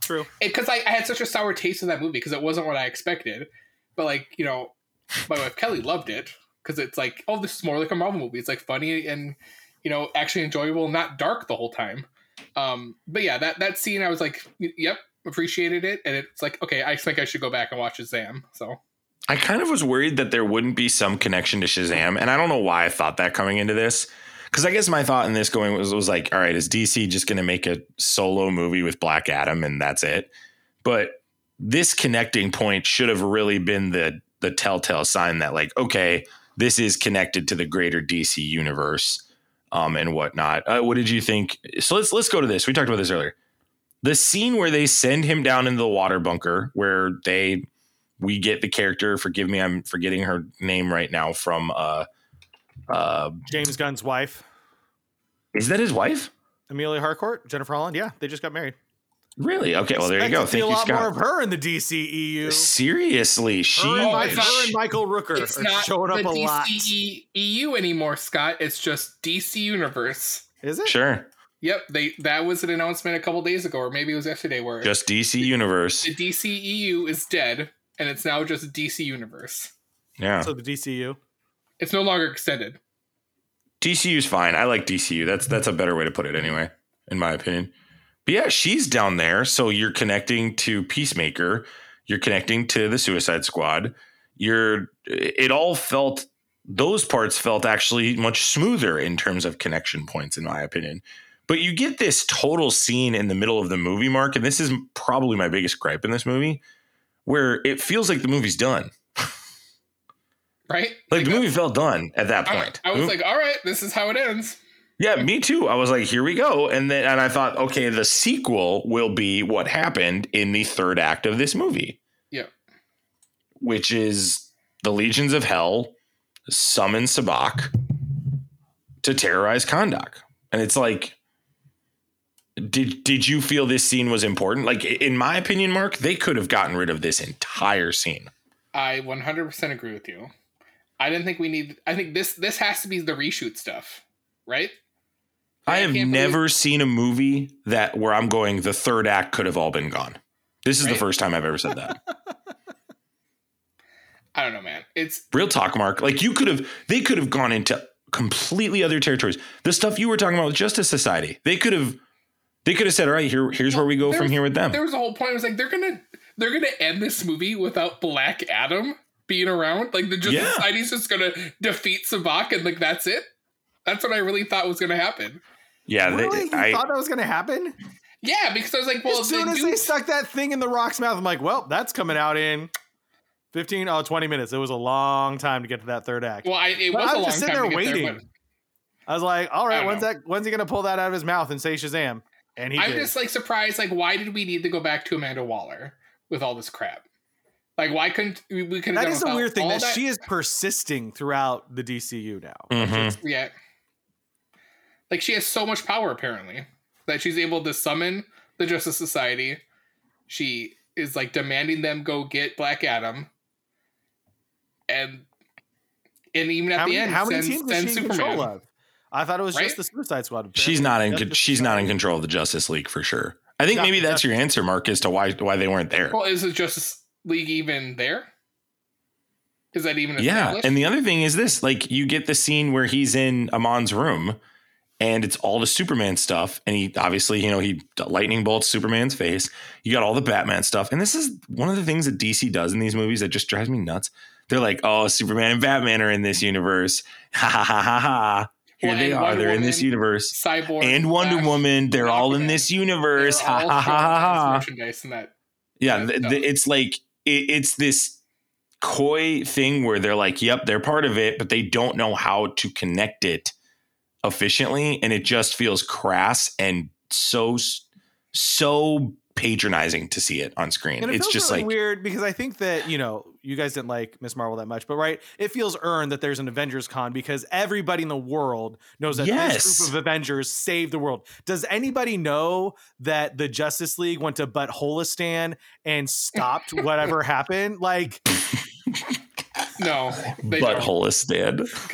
C: True.
B: because I, I had such a sour taste in that movie because it wasn't what I expected. But like you know, my wife Kelly loved it because it's like, oh, this is more like a Marvel movie. It's like funny and you know actually enjoyable, not dark the whole time. Um, but yeah, that that scene, I was like, yep, appreciated it, and it's like, okay, I think I should go back and watch Shazam. So
A: I kind of was worried that there wouldn't be some connection to Shazam, and I don't know why I thought that coming into this. Because I guess my thought in this going was, was like, all right, is DC just going to make a solo movie with Black Adam and that's it? But this connecting point should have really been the the telltale sign that like, okay, this is connected to the greater DC universe, um, and whatnot. Uh, what did you think? So let's let's go to this. We talked about this earlier. The scene where they send him down into the water bunker, where they we get the character. Forgive me, I'm forgetting her name right now. From uh, uh,
C: James Gunn's wife,
A: is that his wife?
C: Amelia Harcourt, Jennifer Holland. Yeah, they just got married.
A: Really? Okay. Well, there you
C: Expect
A: go.
C: to see
A: Thank
C: a
A: you,
C: lot more of
A: Scott.
C: her in the DCEU.
A: Seriously, she.
C: Her and, Mi-
B: it's
C: her
B: not-
C: and Michael Rooker
B: it's
C: are
B: not
C: showing up
B: the
C: a lot.
B: DC EU anymore, Scott. It's just DC Universe.
C: Is it?
A: Sure.
B: Yep, they that was an announcement a couple days ago, or maybe it was yesterday, where
A: Just DC Universe.
B: the DC EU is dead, and it's now just DC Universe.
A: Yeah.
C: So the DCU.
B: It's no longer extended.
A: DCU's fine. I like DCU. That's that's a better way to put it anyway, in my opinion. But yeah, she's down there. So you're connecting to Peacemaker. You're connecting to the Suicide Squad. You're it all felt those parts felt actually much smoother in terms of connection points, in my opinion. But you get this total scene in the middle of the movie, Mark, and this is probably my biggest gripe in this movie, where it feels like the movie's done.
B: Right?
A: Like the movie felt done at that point.
B: I was
A: The
B: like, all right, this is how it ends.
A: yeah, me too. I was like, here we go. And then and I thought, okay, the sequel will be what happened in the third act of this movie.
B: Yeah.
A: Which is the legions of hell summon Sabbac to terrorize Kahndaq. And it's like did did you feel this scene was important? Like in my opinion, Mark, they could have gotten rid of this entire scene.
B: I 100% agree with you. I didn't think we need. I think this this has to be the reshoot stuff, right?
A: I
B: I
A: have never seen a movie that where I'm going the third act could have all been gone. This is the first time I've ever said that.
B: I don't know, man. It's
A: Real talk, Mark. Like you could have, they could have gone into completely other territories. The stuff you were talking about with Justice Society, they could have, they could have said, "All right, here, here's where we go from
B: was-
A: here with them."
B: There was a whole point. It was like they're gonna they're gonna end this movie without Black Adam being around. Like the Justice
A: Yeah.
B: Society's just gonna defeat Sabbac and like that's it. That's what I really thought was gonna happen.
A: Yeah, they,
C: really? You
A: I,
C: thought that was going to happen?
B: Yeah, because I was like, well,
C: as soon
B: the
C: as they stuck that thing in the rock's mouth, I'm like, well, that's coming out in 15, oh, 20 minutes. It was a long time to get to that third act.
B: well, I, it was
C: I
B: a
C: was
B: long
C: just sitting
B: time
C: there
B: to get
C: waiting.
B: there, but
C: I was like, all
B: I
C: right,
B: don't
C: when's
B: know.
C: that? When's he going to pull that out of his mouth and say Shazam? And he
B: I'm
C: did.
B: just like surprised. Like, why did we need to go back to Amanda Waller with all this crap? Like, why couldn't we? we could have
C: that
B: done
C: is a weird thing
B: all
C: that, she is persisting throughout the DCU now.
A: Mhm.
B: Yeah. Like she has so much power apparently that she's able to summon the Justice Society. She is like demanding them go get Black Adam. And and even at
C: How
B: the
C: many,
B: end
C: how many
B: sends,
C: teams is
B: sends
C: she in
B: Superman.
C: control of? I thought it was
B: Right?
C: just the Suicide Squad.
A: she's not in,
C: that's
A: con- she's not in control of the Justice League for sure. I think
C: Yeah,
A: maybe that's your answer, Mark, as to why why they weren't there.
B: Well, is the Justice League even there? Is that even
A: Yeah, and the other thing is this: like you get the scene where he's in Amon's room, and it's all the Superman stuff, and he obviously, you know, he lightning bolts Superman's face. You got all the Batman stuff, and this is one of the things that DC does in these movies that just drives me nuts. They're like, "Oh, Superman and Batman are in this universe." Ha ha ha ha ha! Here
B: Well,
A: they are.
B: Wonder
A: They're in this universe.
B: Cyborg
A: And Wonder
B: Flash,
A: Woman, they're
B: and
A: all in this universe. Ha ha ha ha ha!
B: merchandise in that.
A: Yeah,
B: Yeah,
A: th- th- it's like it, it's this coy thing where they're like, "Yep, they're part of it," but they don't know how to connect it efficiently, and it just feels crass and so so patronizing to see it on screen.
C: And it
A: It's
C: feels
A: just
C: really
A: like
C: weird because I think that you know you guys didn't like Ms. Marvel that much, but right, it feels earned that there's an Avengers con because everybody in the world knows that this group of Avengers saved the world. Does anybody know that the Justice League went to Buttholistan and stopped whatever happened? Like,
B: No, they don't.
A: butthole is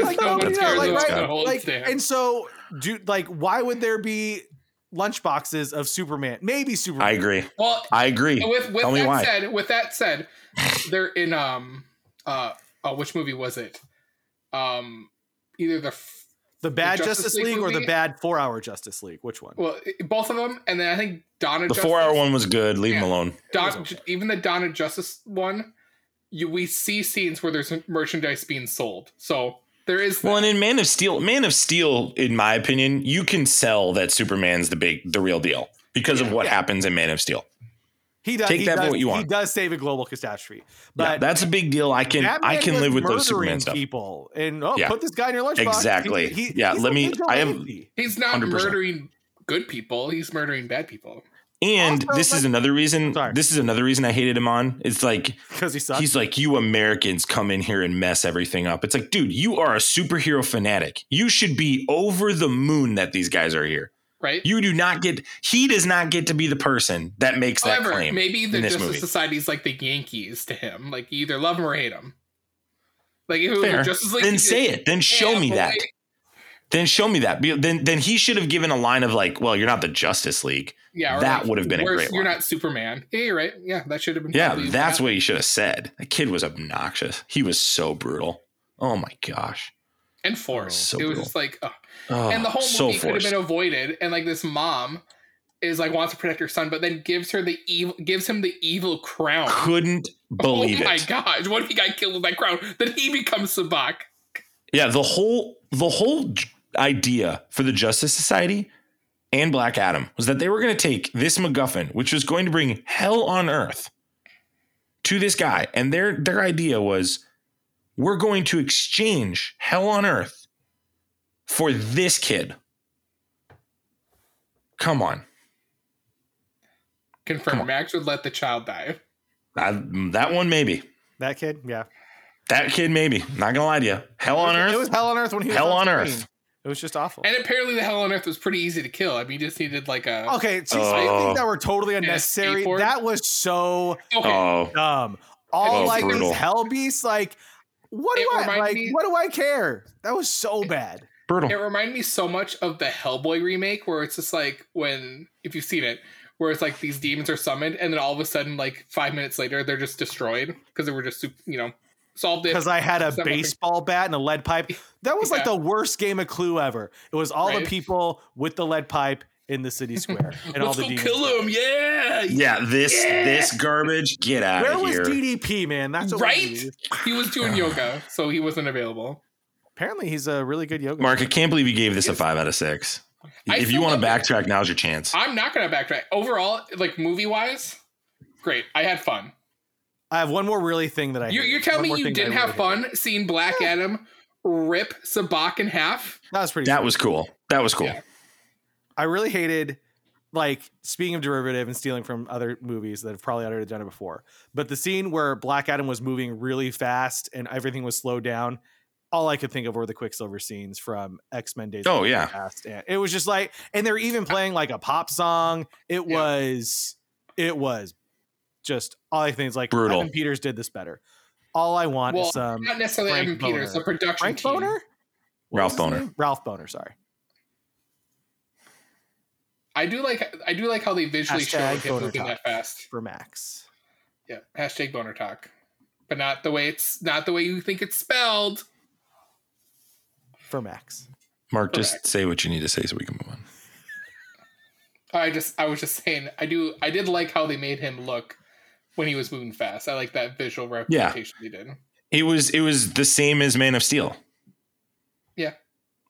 C: like,
B: no
C: no, you know, like, right, like, and so, do like, why would there be lunchboxes of Superman? Maybe Superman.
A: I agree.
B: well,
A: I agree.
B: with with
A: Tell me
B: that
A: why.
B: said, with that said, they're in um uh oh, which movie was it? Um, either the f-
C: the bad
B: Justice
C: Justice,
B: League
C: League, or the bad four-hour Justice League? Which one?
B: well, both of them, and then I think Donna.
A: The
B: Justice,
A: four hour one was good. Leave him alone.
B: Don,
C: okay.
B: even the Dawn of Justice one, you we see scenes where there's merchandise being sold. So there is
A: Well, and in Man of Steel, Man of Steel, in my opinion, you can sell that Superman's the big, the real deal because of what
C: Yeah.
A: happens in Man of Steel.
C: He does.
A: Take
C: he
A: that for
C: does,
A: what you want.
C: He does save a global catastrophe,
A: yeah,
C: but
A: that's a big deal. I can, I can live with those Superman stuff.
C: People and oh,
A: Yeah.
C: put this guy in your lunchbox.
A: Exactly.
C: He- he-
A: Yeah, let me- I
C: am.
B: he's not
A: 100%.
B: murdering good people. He's murdering bad people.
A: And
C: Also,
A: this is another reason.
C: Sorry.
A: This is another reason I hated him on. It's like
C: because he sucks.
A: he's like, you Americans come in here and mess everything up. It's like, dude, you are a superhero fanatic. You should be over the moon that these guys are here.
B: Right.
A: You do not get. He does not get to be the person that makes that claim.
B: maybe the
A: in this
B: Justice
A: movie.
B: Society is like the Yankees to him. Like you either love him or hate him. Like if it was
A: Fair.
B: the Justice League,
A: then say it. Then show
B: Yeah,
A: me
B: but
A: that.
B: wait,
A: Then show me that. Then then he should have given a line of like, well, you're not the Justice League.
B: Yeah,
A: That
B: like,
A: would have been a great
B: You're
A: line.
B: not Superman. Yeah, you're right. Yeah, that should have been.
A: Yeah, that's
B: that.
A: what he should have said. The kid was obnoxious. He was so brutal. Oh my gosh.
B: And forced.
A: So
B: it was
A: brutal.
B: just like, ugh.
A: Oh,
B: and the whole
A: so
B: movie could have been avoided. And like this mom is like wants to protect her son, but then gives her the evil, gives him the evil crown.
A: Couldn't oh believe
B: oh my
A: it.
B: gosh! What if he got killed with that crown? Then he becomes Sabbac.
A: Yeah, the whole the whole idea for the Justice Society and Black Adam was that they were going to take this MacGuffin, which was going to bring hell on earth, to this guy, and their their idea was, we're going to exchange hell on earth for this kid. Come on,
B: Confirm.
A: Come on.
B: Max would let the child die.
A: that, that one maybe.
C: that kid. Yeah,
A: That kid maybe. Not gonna lie to you. Hell on earth.
C: It was hell on earth when he was
A: Hell on
C: screen.
A: earth.
C: It was just awful.
B: And apparently, the hell on earth was pretty easy to kill. I mean, you just needed like a.
C: Okay, see,
A: Oh.
C: some things that were totally unnecessary. That was so
B: Okay.
A: Oh,
C: dumb. All
A: Oh,
C: like
A: brutal.
C: these hell beasts, like what do I like?
B: me-
C: What do I care? That was so bad.
A: brutal.
B: It reminded me so much of the Hellboy remake, where it's just like when, if you've seen it, where it's like these demons are summoned, and then all of a sudden, like five minutes later, they're just destroyed because they were just, sup- you know, solved it.
C: Because I had a baseball bat and a lead pipe. That was like the worst game of Clue ever. It was all
B: Right.
C: the people with the lead pipe in the city square and all
B: Let's
C: the
B: go
C: demons.
B: kill him! Yeah,
A: Yeah, this this garbage. Get out
C: Where
A: of
C: was. DDP, man? That's what
B: right. He was doing yoga, so he wasn't available.
C: Apparently, he's a really good yoga.
A: Mark, I can't believe you gave this a five out of six.
B: I
A: if you want to
B: love it.
A: backtrack, now's your chance.
B: I'm not gonna backtrack. Overall, like movie wise, great. I had fun.
C: I have one more really thing that I.
B: You're, you're telling me you
C: thing that I
B: didn't have
C: really hated.
B: fun seeing Black Adam rip Sabbac in half?
C: That was pretty.
A: That
C: sweet.
A: was cool. That was cool.
B: Yeah.
C: I really hated, like, speaking of derivative and stealing from other movies that have probably already done it before, but the scene where Black Adam was moving really fast and everything was slowed down. All I could think of were the Quicksilver scenes from X Men Days. of
A: Oh,
C: Future
A: yeah.
C: Past. And it was just like, and they're even playing like a pop song. It
B: Yeah.
C: was, it was just all I think is like
A: Brutal.
C: Evan Peters did this better. All I want
B: Well,
C: is some
B: not necessarily
C: Frank
B: Evan Peters,
C: Boner.
B: the production
C: Frank
B: team.
C: Boner. What
A: Ralph
C: was
A: Boner.
C: Ralph Boner. Sorry.
B: I do like I do like how they visually show
C: Hashtag
B: him
C: boner
B: moving that fast.
C: for Max.
B: Yeah, hashtag boner talk, but not the way it's not the way you think it's spelled.
C: For Max.
A: Mark,
B: Correct.
A: just say what you need to say so we can move on.
B: I just I was just saying I do I did like how they made him look when he was moving fast. I like that visual representation he did.
A: It was it was the same as Man of Steel.
B: Yeah.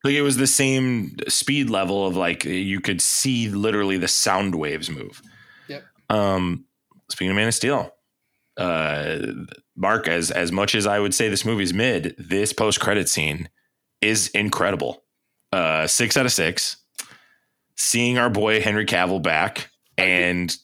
A: Like it was the same speed level of like you could see literally the sound waves move.
B: Yep.
A: Um speaking of Man of Steel, uh Mark, as as much as I would say this movie's mid, this post credit scene is incredible. Uh six out of six. Seeing our boy Henry Cavill back and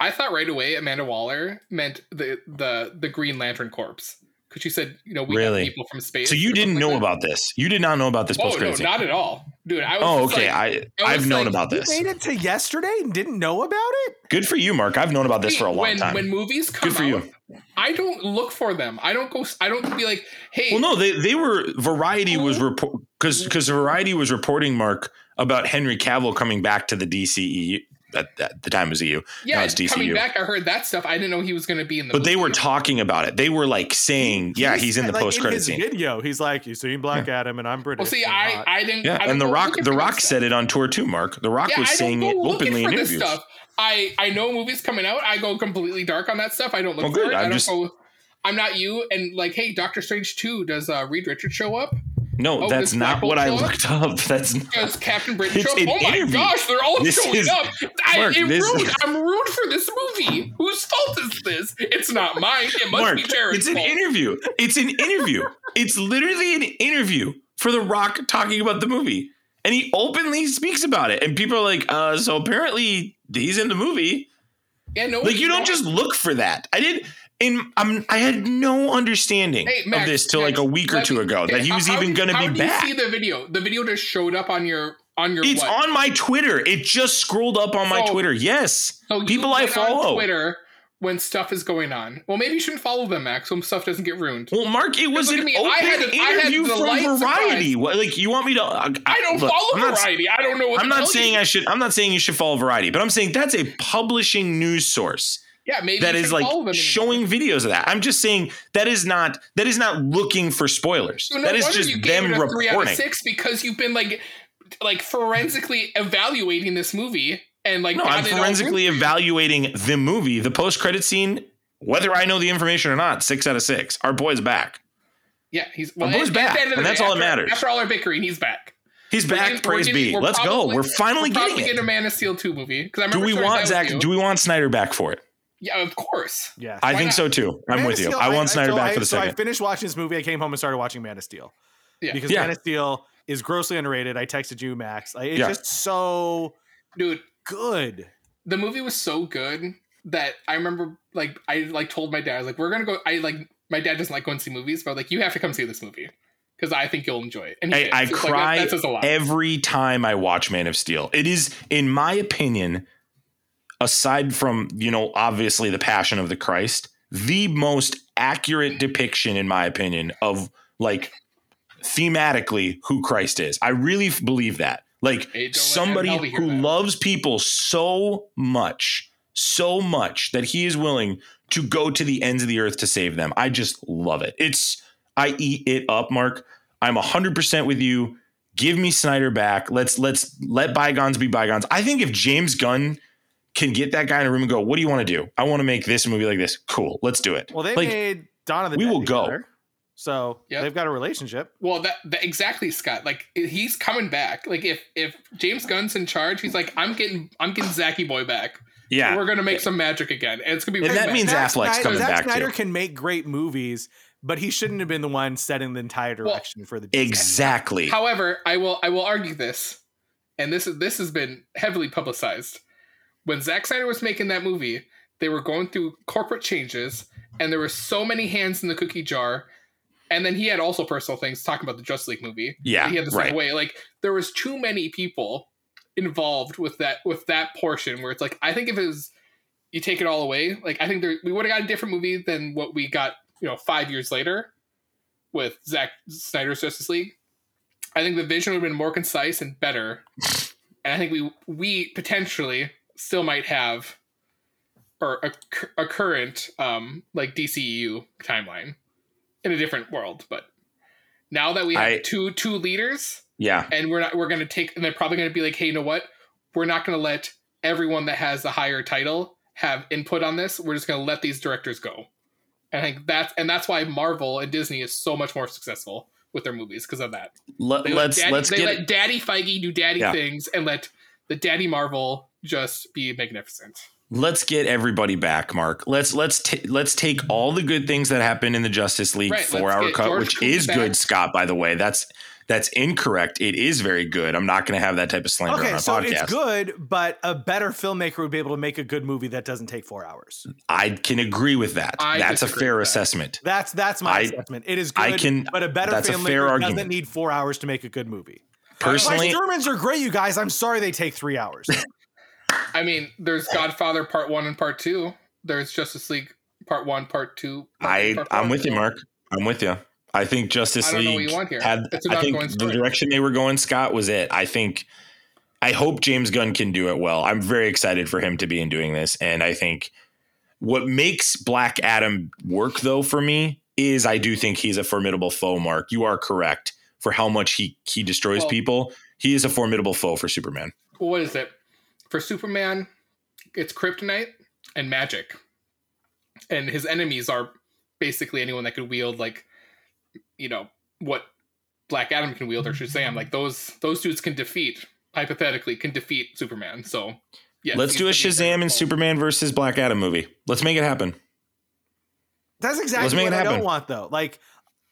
B: I thought right away Amanda Waller meant the the the Green Lantern Corps because she said you know we
A: Really?
B: have people from space.
A: so you didn't
B: something
A: know
B: like that.
A: about this. You did not know about this
B: Oh
A: post
B: no,
A: scene.
B: not at all, dude. I was
A: Oh, okay.
B: like-
A: I
B: I
A: I've known
B: like,
A: about
C: You
A: this.
C: made it to yesterday and didn't know about it?
A: Good for you, Mark. I've known about this for a long
B: when,
A: time.
B: When movies come
A: Good for
B: out,
A: you.
B: I don't look for them. I don't go. I don't be like, hey,
A: Well, no, they they were Variety was report because because Variety was reporting Mark about Henry Cavill coming back to the DCEU at, at the time it was EU.
B: yeah,
A: now it's
B: coming back. I heard that stuff. I didn't know he was going to be in the.
A: But they were talking about it. They were like saying, "Yeah, he's in the
C: like,
A: post credit scene."
C: video. He's like, "You seen Black Adam, and I'm British."
B: Well, see,
C: and
B: I
C: hot."
B: I didn't.
A: Yeah,
B: I don't
A: and The Rock, The Rock
B: stuff.
A: said it on tour too. Mark, The Rock
B: Yeah,
A: was saying it openly in interviews.
B: stuff. I I know movies coming out. I go completely dark on that stuff. I don't look
A: Well,
B: for
A: good.
B: it.
A: I'm
B: I don't
A: just-
B: go. I'm not you. And like, hey, Doctor Strange two. Does uh, Reed Richards show up?
A: No,
B: Oh,
A: that's not what I looked up. That's not,
B: Captain Britain
A: It's
B: Oh my
A: interview.
B: gosh, they're all
A: This
B: showing
A: is-
B: up. I,
A: Mark,
B: it
A: this-
B: ruined, I'm ruined for this movie. Whose fault is this? It's not mine. It must
A: Mark,
B: be Jared's
A: it's an
B: fault.
A: interview. It's an interview. it's literally an interview for The Rock talking about the movie. And he openly speaks about it. And people are like, uh, so apparently he's in the movie.
B: Yeah, no,
A: Like you don't just look for that. I did in I'm I had no understanding
B: Hey, Max,
A: of this till like a week or two
B: me-
A: ago that he was even gonna be back.
B: You see the video? The video just showed up on your on your.
A: It's
B: what?
A: on my Twitter. It just scrolled up on my Twitter. Yes.
B: So
A: people I follow.
B: Twitter when stuff is going on. Well, maybe you shouldn't follow them, Max, so stuff doesn't get ruined.
A: Well, Mark, it was an
B: me.
A: open
B: I had- I had
A: interview
B: the
A: from Variety. What, like you want me to? I,
B: I don't
A: look,
B: follow
A: I'm not,
B: Variety. I don't know what.
A: I'm
B: to
A: not saying
B: you.
A: I should. I'm not saying you should follow Variety, but I'm saying that's a publishing news source
B: Yeah, maybe
A: that is like
B: follow them anymore.
A: showing videos of that. I'm just saying that is not that is not looking for spoilers.
B: So no
A: that is just them
B: it a three out of
A: reporting.
B: six because you've been like like forensically evaluating this movie and like
A: No, I'm forensically evaluating the movie, the post credit scene. Whether I know the information or not, six out of six. Our boy's back.
B: Yeah, he's
A: Our boy's back,
B: of
A: and that's
B: day,
A: all that matters.
B: After all our bickering, he's back.
A: He's back.
B: getting-
A: praise
B: getting-
A: be. Let's
B: probably-
A: go. We're finally
B: we're probably
A: getting
B: getting a. Man of Steel two movie because I
A: Do we want Zach? Do we want Snyder back for it?
B: Yeah, of course.
C: yeah.
A: I
B: Why
A: think
B: not?
A: so too. I'm
C: Man
A: with
C: of
A: you.
C: Steel,
A: I want Snyder
C: so
A: back
C: I-
A: for the
C: so I finished watching this movie. I came home and started watching Man of Steel
B: Yeah.
C: because
A: Yeah.
C: Man of Steel is grossly underrated. I texted you, Max. Like, it's
A: Yeah.
C: just so
B: Dude,
C: good.
B: the movie was so good that I remember like I like told my dad I was like we're gonna go. I like my dad doesn't like going to see movies, but like you have to come see this movie because I think you'll enjoy it. And he
A: I. I
B: So it's like,
A: cry
B: that, that says a lot.
A: every time I watch Man of Steel. It is, in my opinion, aside from you know obviously the Passion of the Christ, the most accurate depiction, in my opinion, of like thematically who Christ is. I really believe that. Like
B: Hey, don't let
A: somebody
B: Adam Helvey hear
A: who
B: that.
A: loves people so much, so much that he is willing to go to the ends of the earth to save them. I just love it. It's I eat it up, Mark. I'm 100% with you. Give me Snyder back. Let's let's let bygones be bygones. I think if James Gunn can get that guy in a room and go, "What do you want to do? I want to make this movie like this." Cool. Let's do it.
C: Well, they
A: like
C: made Dawn of the
A: we
C: Dead
A: will go.
C: So
B: Yep.
C: they've got a relationship.
B: Well, that, that exactly, Scott. Like he's coming back. Like if if James Gunn's in charge, he's like, I'm getting I'm getting Zachy Boy back.
A: yeah.
B: We're gonna make some magic again, and it's gonna be.
A: And that
B: bad.
A: means
C: Zack
A: Affleck's
C: Snyder,
A: coming
C: Zack
A: back,
C: Snyder
A: too.
C: can make great movies, but he shouldn't have been the one setting the entire direction for the
A: Exactly.
B: However, I will I will argue this, and this is this has been heavily publicized. When Zack Snyder was making that movie, they were going through corporate changes, and there were so many hands in the cookie jar. And then he had also personal things talking about the Justice League movie.
A: Yeah,
B: he had this
A: right.
B: way. Like there was too many people involved with that with that portion where it's like I think if it was you take it all away, like I think there, we would have got a different movie than what we got, you know, five years later with Zack Snyder's Justice League. I think the vision would have been more concise and better and I think we we potentially still might have or a, a current um like DCEU timeline in a different world, but now that we have
A: I-
B: two two leaders
A: Yeah.
B: and we're not we're going to take and they're probably going to be like, "Hey, you know what? We're not going to let everyone that has the higher title have input on this. We're just going to let these directors go." And I think that's and that's why Marvel and Disney is so much more successful with their movies because of that.
A: Let,
B: They let
A: let's
B: Daddy,
A: let's
B: they
A: get
B: let Daddy Feige do Daddy
A: Yeah.
B: things and let the Daddy Marvel just be magnificent.
A: let's get everybody back, Mark. Let's let's t- let's take all the good things that happened in the Justice League
B: Right, four-hour
A: cut,
B: George
A: which
B: Clooney
A: is
B: back.
A: good, Scott. By the way, that's that's incorrect. It is very good. I'm not going to have that type of slander on
C: Okay,
A: our
C: so
A: podcast.
C: it's good, but a better filmmaker would be able to make a good movie that doesn't take four hours.
A: I can agree with that.
B: I
A: that's a fair
B: that.
A: assessment.
C: That's that's my
A: I-
C: assessment. It is good,
A: I can-
C: but a better
A: that's a
C: filmmaker
A: fair
C: doesn't
A: argument.
C: need four hours to make a good movie.
A: Personally,
C: My Germans are great, you guys. I'm sorry they take three hours.
B: I mean, there's Godfather Part One and Part Two. There's Justice League Part One, Part Two. Part
A: I
B: part
A: I'm with you, Mark. I'm with you. I think Justice
B: I don't know what
A: League
B: you want here.
A: had. I think the
B: story.
A: direction they were going, Scott, was it. I think. I hope James Gunn can do it well. I'm very excited for him to be in doing this, and I think what makes Black Adam work though for me is I do think he's a formidable foe. Mark, you are correct for how much he he destroys
B: Well-
A: people. He is a formidable foe for Superman.
B: What is it for Superman? It's kryptonite and magic, and his enemies are basically anyone that could wield like, you know, what Black Adam can wield, or should say, I'm like those those dudes can defeat hypothetically can defeat Superman. So. yeah,
A: Let's do a Shazam and. Superman versus Black Adam movie. Let's make it happen.
C: That's exactly what
A: it
C: I don't want, though. Like,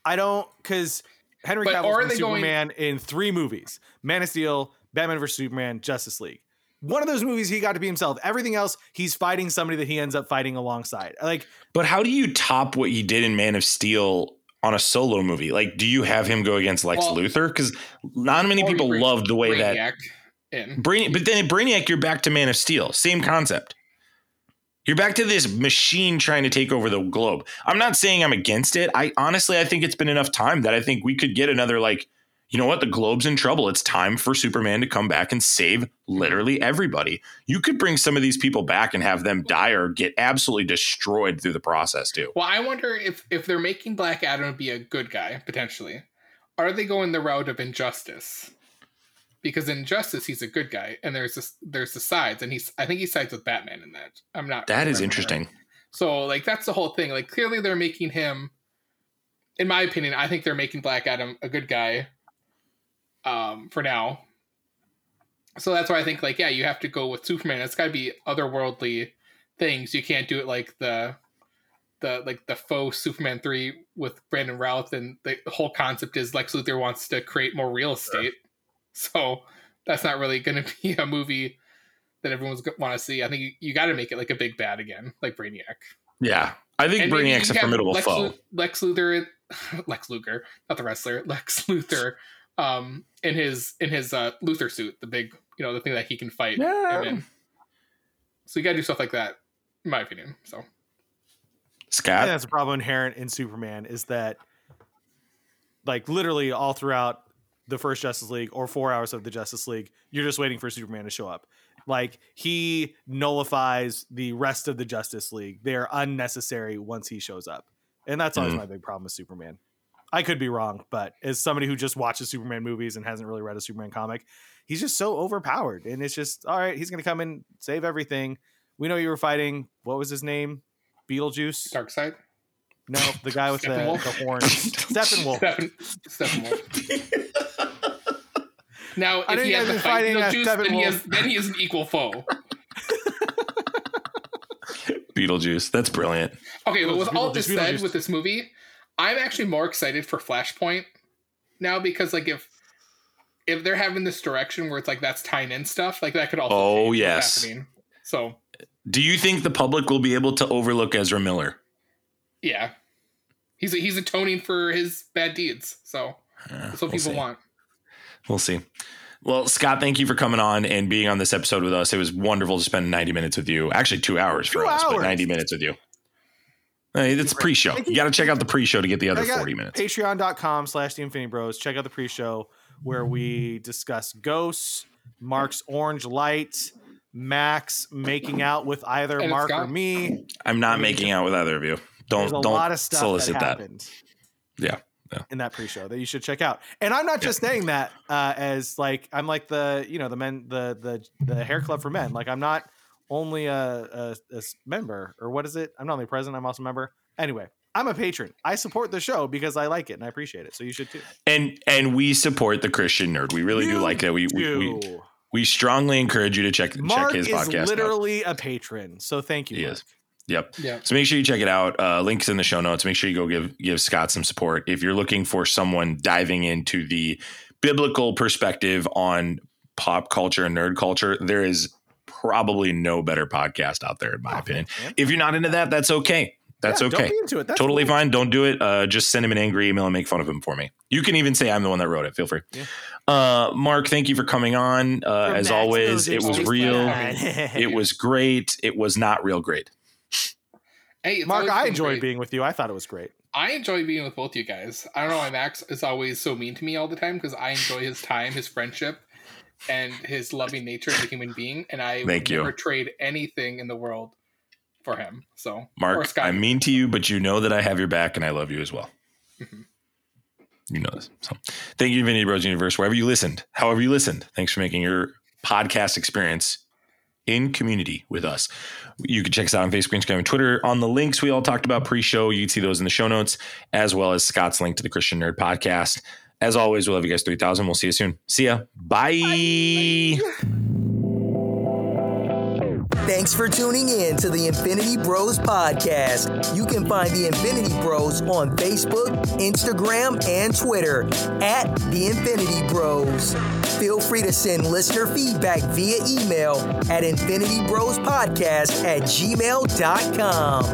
C: I don't because Henry
B: But
C: Cavill's
B: are
C: been
B: they going-
C: Superman in three movies: Man of Steel, Batman vs Superman, Justice League. One of those movies, he got to be himself. Everything else, he's fighting somebody that he ends up fighting alongside. Like,
A: But how do you top what he did in Man of Steel on a solo movie? Like, do you have him go against Lex
B: Well-
A: Luthor? Because not many people
B: bring
A: loved the way that
B: Brainiac in.
A: Brain. But then in Brainiac, you're back to Man of Steel. Same concept. You're back to this machine trying to take over the globe. I'm not saying I'm against it. I honestly, I think it's been enough time that I think we could get another like. You know what? The globe's in trouble. It's time for Superman to come back and save literally everybody. You could bring some of these people back and have them die or get absolutely destroyed through the process too.
B: Well, I wonder if if they're making Black Adam be a good guy potentially, are they going the route of injustice? Because in Justice, he's a good guy, and there's this, there's the sides, and he's I think he sides with Batman in that. I'm not.
A: That is interesting.
B: So like that's the whole thing. Like clearly they're making him. In my opinion, I think they're making Black Adam a good guy. Um, for now. So that's why I think like yeah, you have to go with Superman. It's got to be otherworldly things. You can't do it like the the like the faux Superman three with Brandon Routh, and the whole concept is Lex Luthor wants to create more real estate. So that's not really going to be a movie that everyone's going to want to see. I think you, you got to make it like a big bad again, like Brainiac.
A: Yeah. I think
B: And
A: Brainiac's a formidable
B: Lex,
A: foe.
B: Lex Luthor, Lex Luger, not the wrestler, Lex Luthor, um, in his in his uh, Luthor suit, the big, you know, the thing that he can fight.
A: Yeah.
B: him in. So you got to do stuff like that, in my opinion. So
C: I think
A: Scott.
C: that's a problem inherent in Superman is that, like, literally all throughout the first Justice League or four hours of the Justice League, you're just waiting for Superman to show up. Like, he nullifies the rest of the Justice League. They're unnecessary once he shows up. And that's always
A: Mhm.
C: my big problem with Superman. I could be wrong, but as somebody who just watches Superman movies and hasn't really read a Superman comic, he's just so overpowered. And it's just, all right, he's going to come and save everything. We know you were fighting, what was his name? Beetlejuice?
B: Darkseid,
C: No, the guy with the,
B: Steppenwolf?
C: the horn. Steppenwolf.
B: Stephen, Steppenwolf. now, if he
C: you
B: has
C: guys
B: to fight
C: uh,
B: Beetlejuice, then he has then he is an equal foe.
A: Beetlejuice. That's brilliant.
B: Okay, but with all
C: Beetlejuice,
B: this said, with this movie, I'm actually more excited for Flashpoint now because, like, if if they're having this direction where it's like that's tying in stuff, like that could also
A: Oh, yes.
B: happening. So
A: Do you think the public will be able to overlook Ezra Miller?
B: yeah, he's a, he's atoning for his bad deeds. So
A: Uh,
B: that's what
A: we'll
B: people
A: see.
B: want.
A: We'll see. Well, Scott, thank you for coming on and being on this episode with us. It was wonderful to spend 90 minutes with you. Actually, two hours for
C: Two
A: us, but 90 minutes with you. Hey, it's pre-show. You got to check out the pre-show to get the other 40 minutes.
C: Patreon.com slash the Infinity Bros. Check out the pre show where we discuss ghosts, Mark's Orange Light, Max making out with either
B: And
C: Mark or me.
A: I'm not making out with either of you. Don't
C: a
A: don't
C: lot of stuff
A: solicit
C: that
A: that.
C: happened.
A: Yeah, yeah.
C: In that pre-show that you should check out. And I'm not just saying that uh, as like I'm like the you know the men the the the hair club for men. Like I'm not only a member or what is it? I'm not only president. I'm also a member. Anyway, I'm a patron. I support the show because I like it and I appreciate it. So you should too.
A: And and we support the Christian nerd. We really do like that. We we, we we strongly encourage you to check
C: Mark
A: check his
C: is
A: podcast. out.
C: literally a patron. So thank you.
A: He
C: Mark.
A: is. Yep.
B: Yeah.
A: So make sure you check it out. Uh, links in the show notes. Make sure you go give give Scott some support if you're looking for someone diving into the biblical perspective on pop culture and nerd culture. There is probably no better podcast out there, in my
C: Oh,
A: opinion.
C: man.
A: If you're not into that, that's okay. That's
C: Yeah,
A: okay.
C: Don't be into it. That's
A: totally
C: cool.
A: fine. Don't do it. Uh, just send him an angry email and make fun of him for me. You can even say I'm the one that wrote it. Feel free.
C: Yeah.
A: Uh, Mark, thank you for coming on. Uh,
C: From
A: as
C: Max
A: always, it was real. It was great. It was not real great.
B: Hey,
C: Mark, I enjoyed
B: great.
C: being with you. I thought it was great.
B: I enjoy being with both you guys. I don't know why Max is always so mean to me all the time because I enjoy his time, his friendship, and his loving nature as a human being, and I
A: Thank
B: would
A: you.
B: never trade anything in the world for him. So,
A: Mark, I'm mean to you, but you know that I have your back and I love you as well.
B: Mhm.
A: You know this. So thank you, Infinity Bros Universe, wherever you listened, however you listened. Thanks for making your podcast experience in community with us. You can check us out on Facebook, Instagram, and Twitter on the links we all talked about pre-show. You can see those in the show notes, as well as Scott's link to the Christian Nerd Podcast. As always, we'll love you guys 3000. We'll see you soon. See ya. Bye.
G: Thanks for tuning in to the Infinity Bros podcast. You can find the Infinity Bros on Facebook, Instagram, and Twitter at the Infinity Bros. Feel free to send listener feedback via email at infinitybrospodcast at gmail.com.